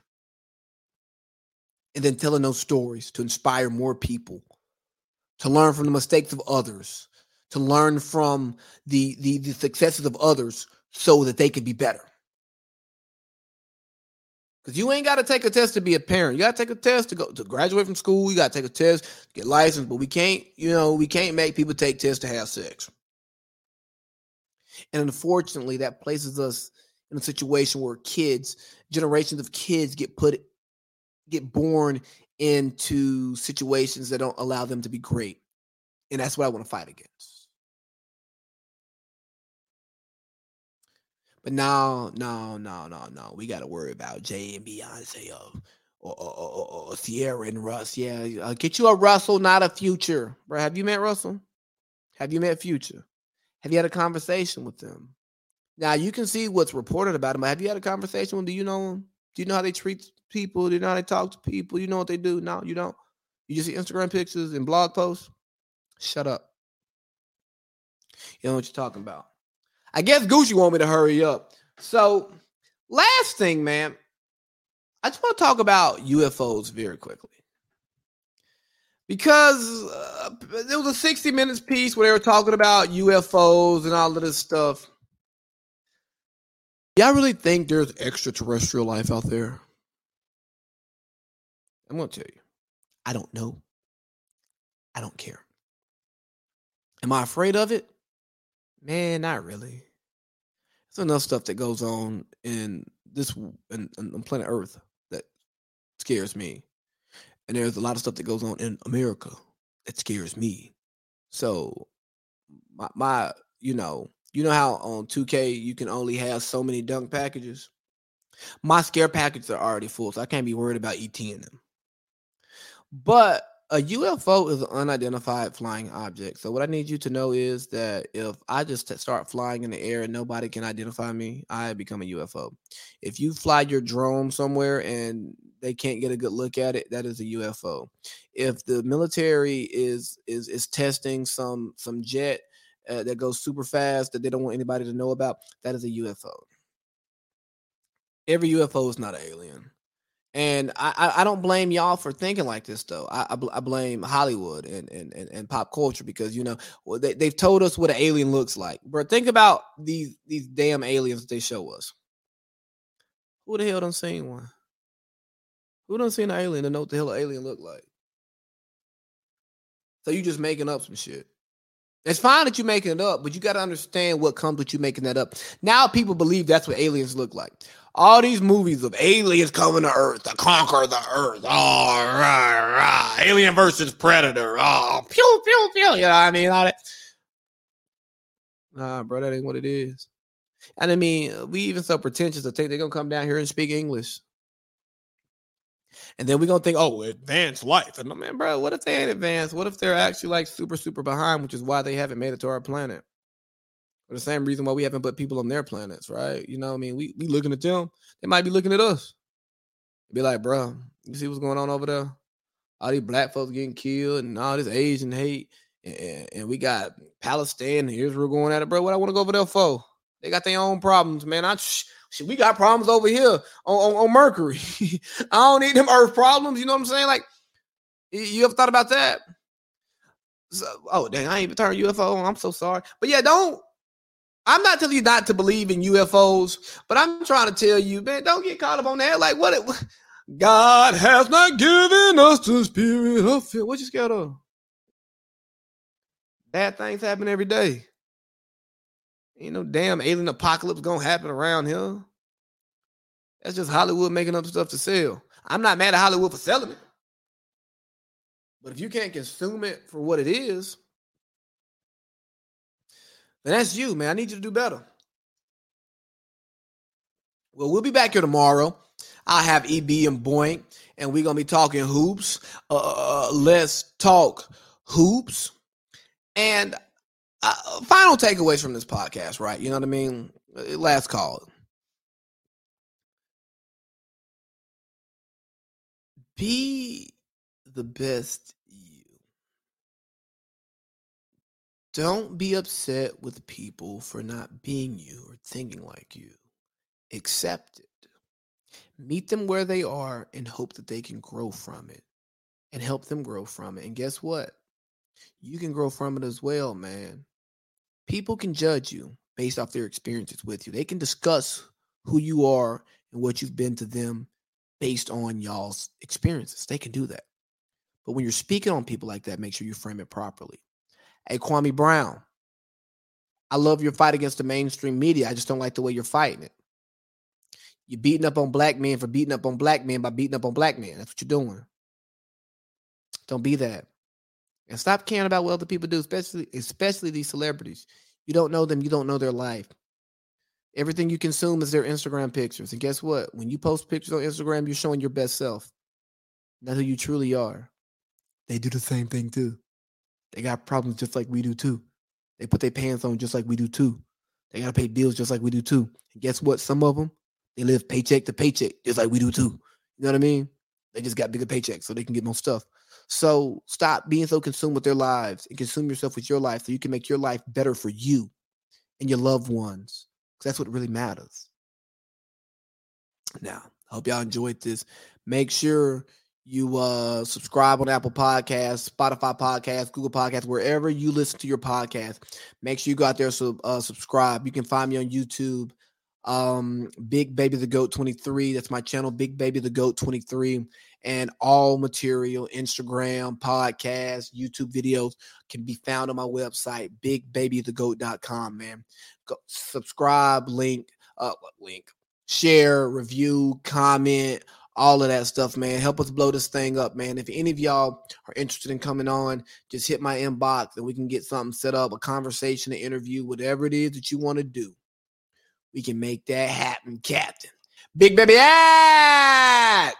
And then telling those stories to inspire more people, to learn from the mistakes of others, to learn from the, the, the successes of others so that they can be better. Because you ain't got to take a test to be a parent. You got to take a test to go to graduate from school. You got to take a test, to get licensed. But we can't, you know, we can't make people take tests to have sex. And unfortunately, that places us in a situation where kids, generations of kids, get put, get born into situations that don't allow them to be great. And that's what I want to fight against. But no, no, no, no, no. We got to worry about Jay and Beyonce or, or, or, or, Ciara and Russ. Yeah, uh, get you a Russell, not a Future. Bro, have you met Russell? Have you met Future? Have you had a conversation with them? Now you can see what's reported about them. Have you had a conversation with? Do you know them? Do you know how they treat people? Do you know how they talk to people? You know what they do? No, you don't. You just see Instagram pictures and blog posts. Shut up. You know what you're talking about. I guess Gucci want me to hurry up. So, last thing, man, I just want to talk about UFOs very quickly. Because uh, there was a 60 minutes piece where they were talking about UFOs and all of this stuff. Y'all really think there's extraterrestrial life out there? I'm going to tell you. I don't know. I don't care. Am I afraid of it? Man, not really. There's enough stuff that goes on in this in, in planet Earth that scares me, and there's a lot of stuff that goes on in America that scares me. So, my, my you know, you know how on 2K you can only have so many dunk packages. My scare packages are already full, so I can't be worried about ETing them. But A UFO is an unidentified flying object. So what I need you to know is that if I just start flying in the air and nobody can identify me, I become a UFO. If you fly your drone somewhere and they can't get a good look at it, that is a UFO. If the military is is is testing some some jet uh, that goes super fast that they don't want anybody to know about, that is a UFO. Every UFO is not an alien. And I, I don't blame y'all for thinking like this though. I, I, I blame Hollywood and, and, and, and, pop culture because you know they, they've told us what an alien looks like. But think about these these damn aliens they show us. Who the hell done seen one? Who done seen an alien to know what the hell an alien look like? So you just making up some shit. It's fine that you're making it up, but you got to understand what comes with you making that up. Now people believe that's what aliens look like all these movies of aliens coming to Earth to conquer the Earth. Oh, rah. Alien versus Predator. Oh, pew, pew, pew. You know what I mean? All that. Nah, bro, that ain't what it is. And I mean, we even so pretentious to think they're gonna come down here and speak English. And then we're gonna think, oh, advanced life. And man, bro, what if they ain't advanced? What if they're actually like super, super behind, which is why they haven't made it to our planet? For the same reason why we haven't put people on their planets, right? You know, I mean, we we looking at them, they might be looking at us. Be like, bro, you see what's going on over there? All these black folks getting killed and all this Asian hate, and, and we got Palestine and Israel going at it, bro. What I want to go over there for? They got their own problems, man. I we got problems over here on, on, on Mercury. I don't need them Earth problems. You know what I'm saying? Like, you ever thought about that? So, oh dang, I ain't even turned UFO on. I'm so sorry. But yeah, don't I'm not telling you not to believe in UFOs, but I'm trying to tell you, man, don't get caught up on that. Like, what? It, God has not given us the spirit of fear. What you scared of? Bad things happen every day. Ain't no damn alien apocalypse gonna happen around here. That's just Hollywood making up stuff to sell. I'm not mad at Hollywood for selling it. But if you can't consume it for what it is, then that's you, man. I need you to do better. Well, we'll be back here tomorrow. I have EB and Boink, and we're gonna be talking hoops. Uh, uh, uh, let's talk hoops. And uh, final takeaways from this podcast, right? You know what I mean? Last call. Be the best you. Don't be upset with people for not being you or thinking like you. Accept it. Meet them where they are and hope that they can grow from it and help them grow from it. And guess what? You can grow from it as well, man. People can judge you based off their experiences with you. They can discuss who you are and what you've been to them based on y'all's experiences. They can do that. But when you're speaking on people like that, make sure you frame it properly. Hey, Kwame Brown, I love your fight against the mainstream media. I just don't like the way you're fighting it. You're beating up on black men for beating up on black men by beating up on black men. That's what you're doing. Don't be that. And stop caring about what other people do, especially especially these celebrities. You don't know them, you don't know their life. Everything you consume is their Instagram pictures. And guess what? When you post pictures on Instagram, you're showing your best self. Not who you truly are. They do the same thing too. They got problems just like we do too. They put their pants on just like we do too. They gotta pay bills just like we do too. And guess what? Some of them they live paycheck to paycheck just like we do too. You know what I mean? They just got bigger paychecks so they can get more stuff. So stop being so consumed with their lives and consume yourself with your life so you can make your life better for you and your loved ones. Because that's what really matters. Now, I hope y'all enjoyed this. Make sure you uh subscribe on Apple Podcasts, Spotify Podcasts, Google Podcasts, wherever you listen to your podcast. Make sure you go out there uh, subscribe. You can find me on YouTube. Um, Big Baby the Goat 23. That's my channel, Big Baby the Goat 23. And all material, Instagram, podcast, YouTube videos can be found on my website, bigbabythegoat.com, man. Go subscribe, link, uh link, share, review, comment all of that stuff, man. Help us blow this thing up, man. If any of y'all are interested in coming on, just hit my inbox and we can get something set up, a conversation, an interview, whatever it is that you want to do. We can make that happen, Captain. Big baby, ah!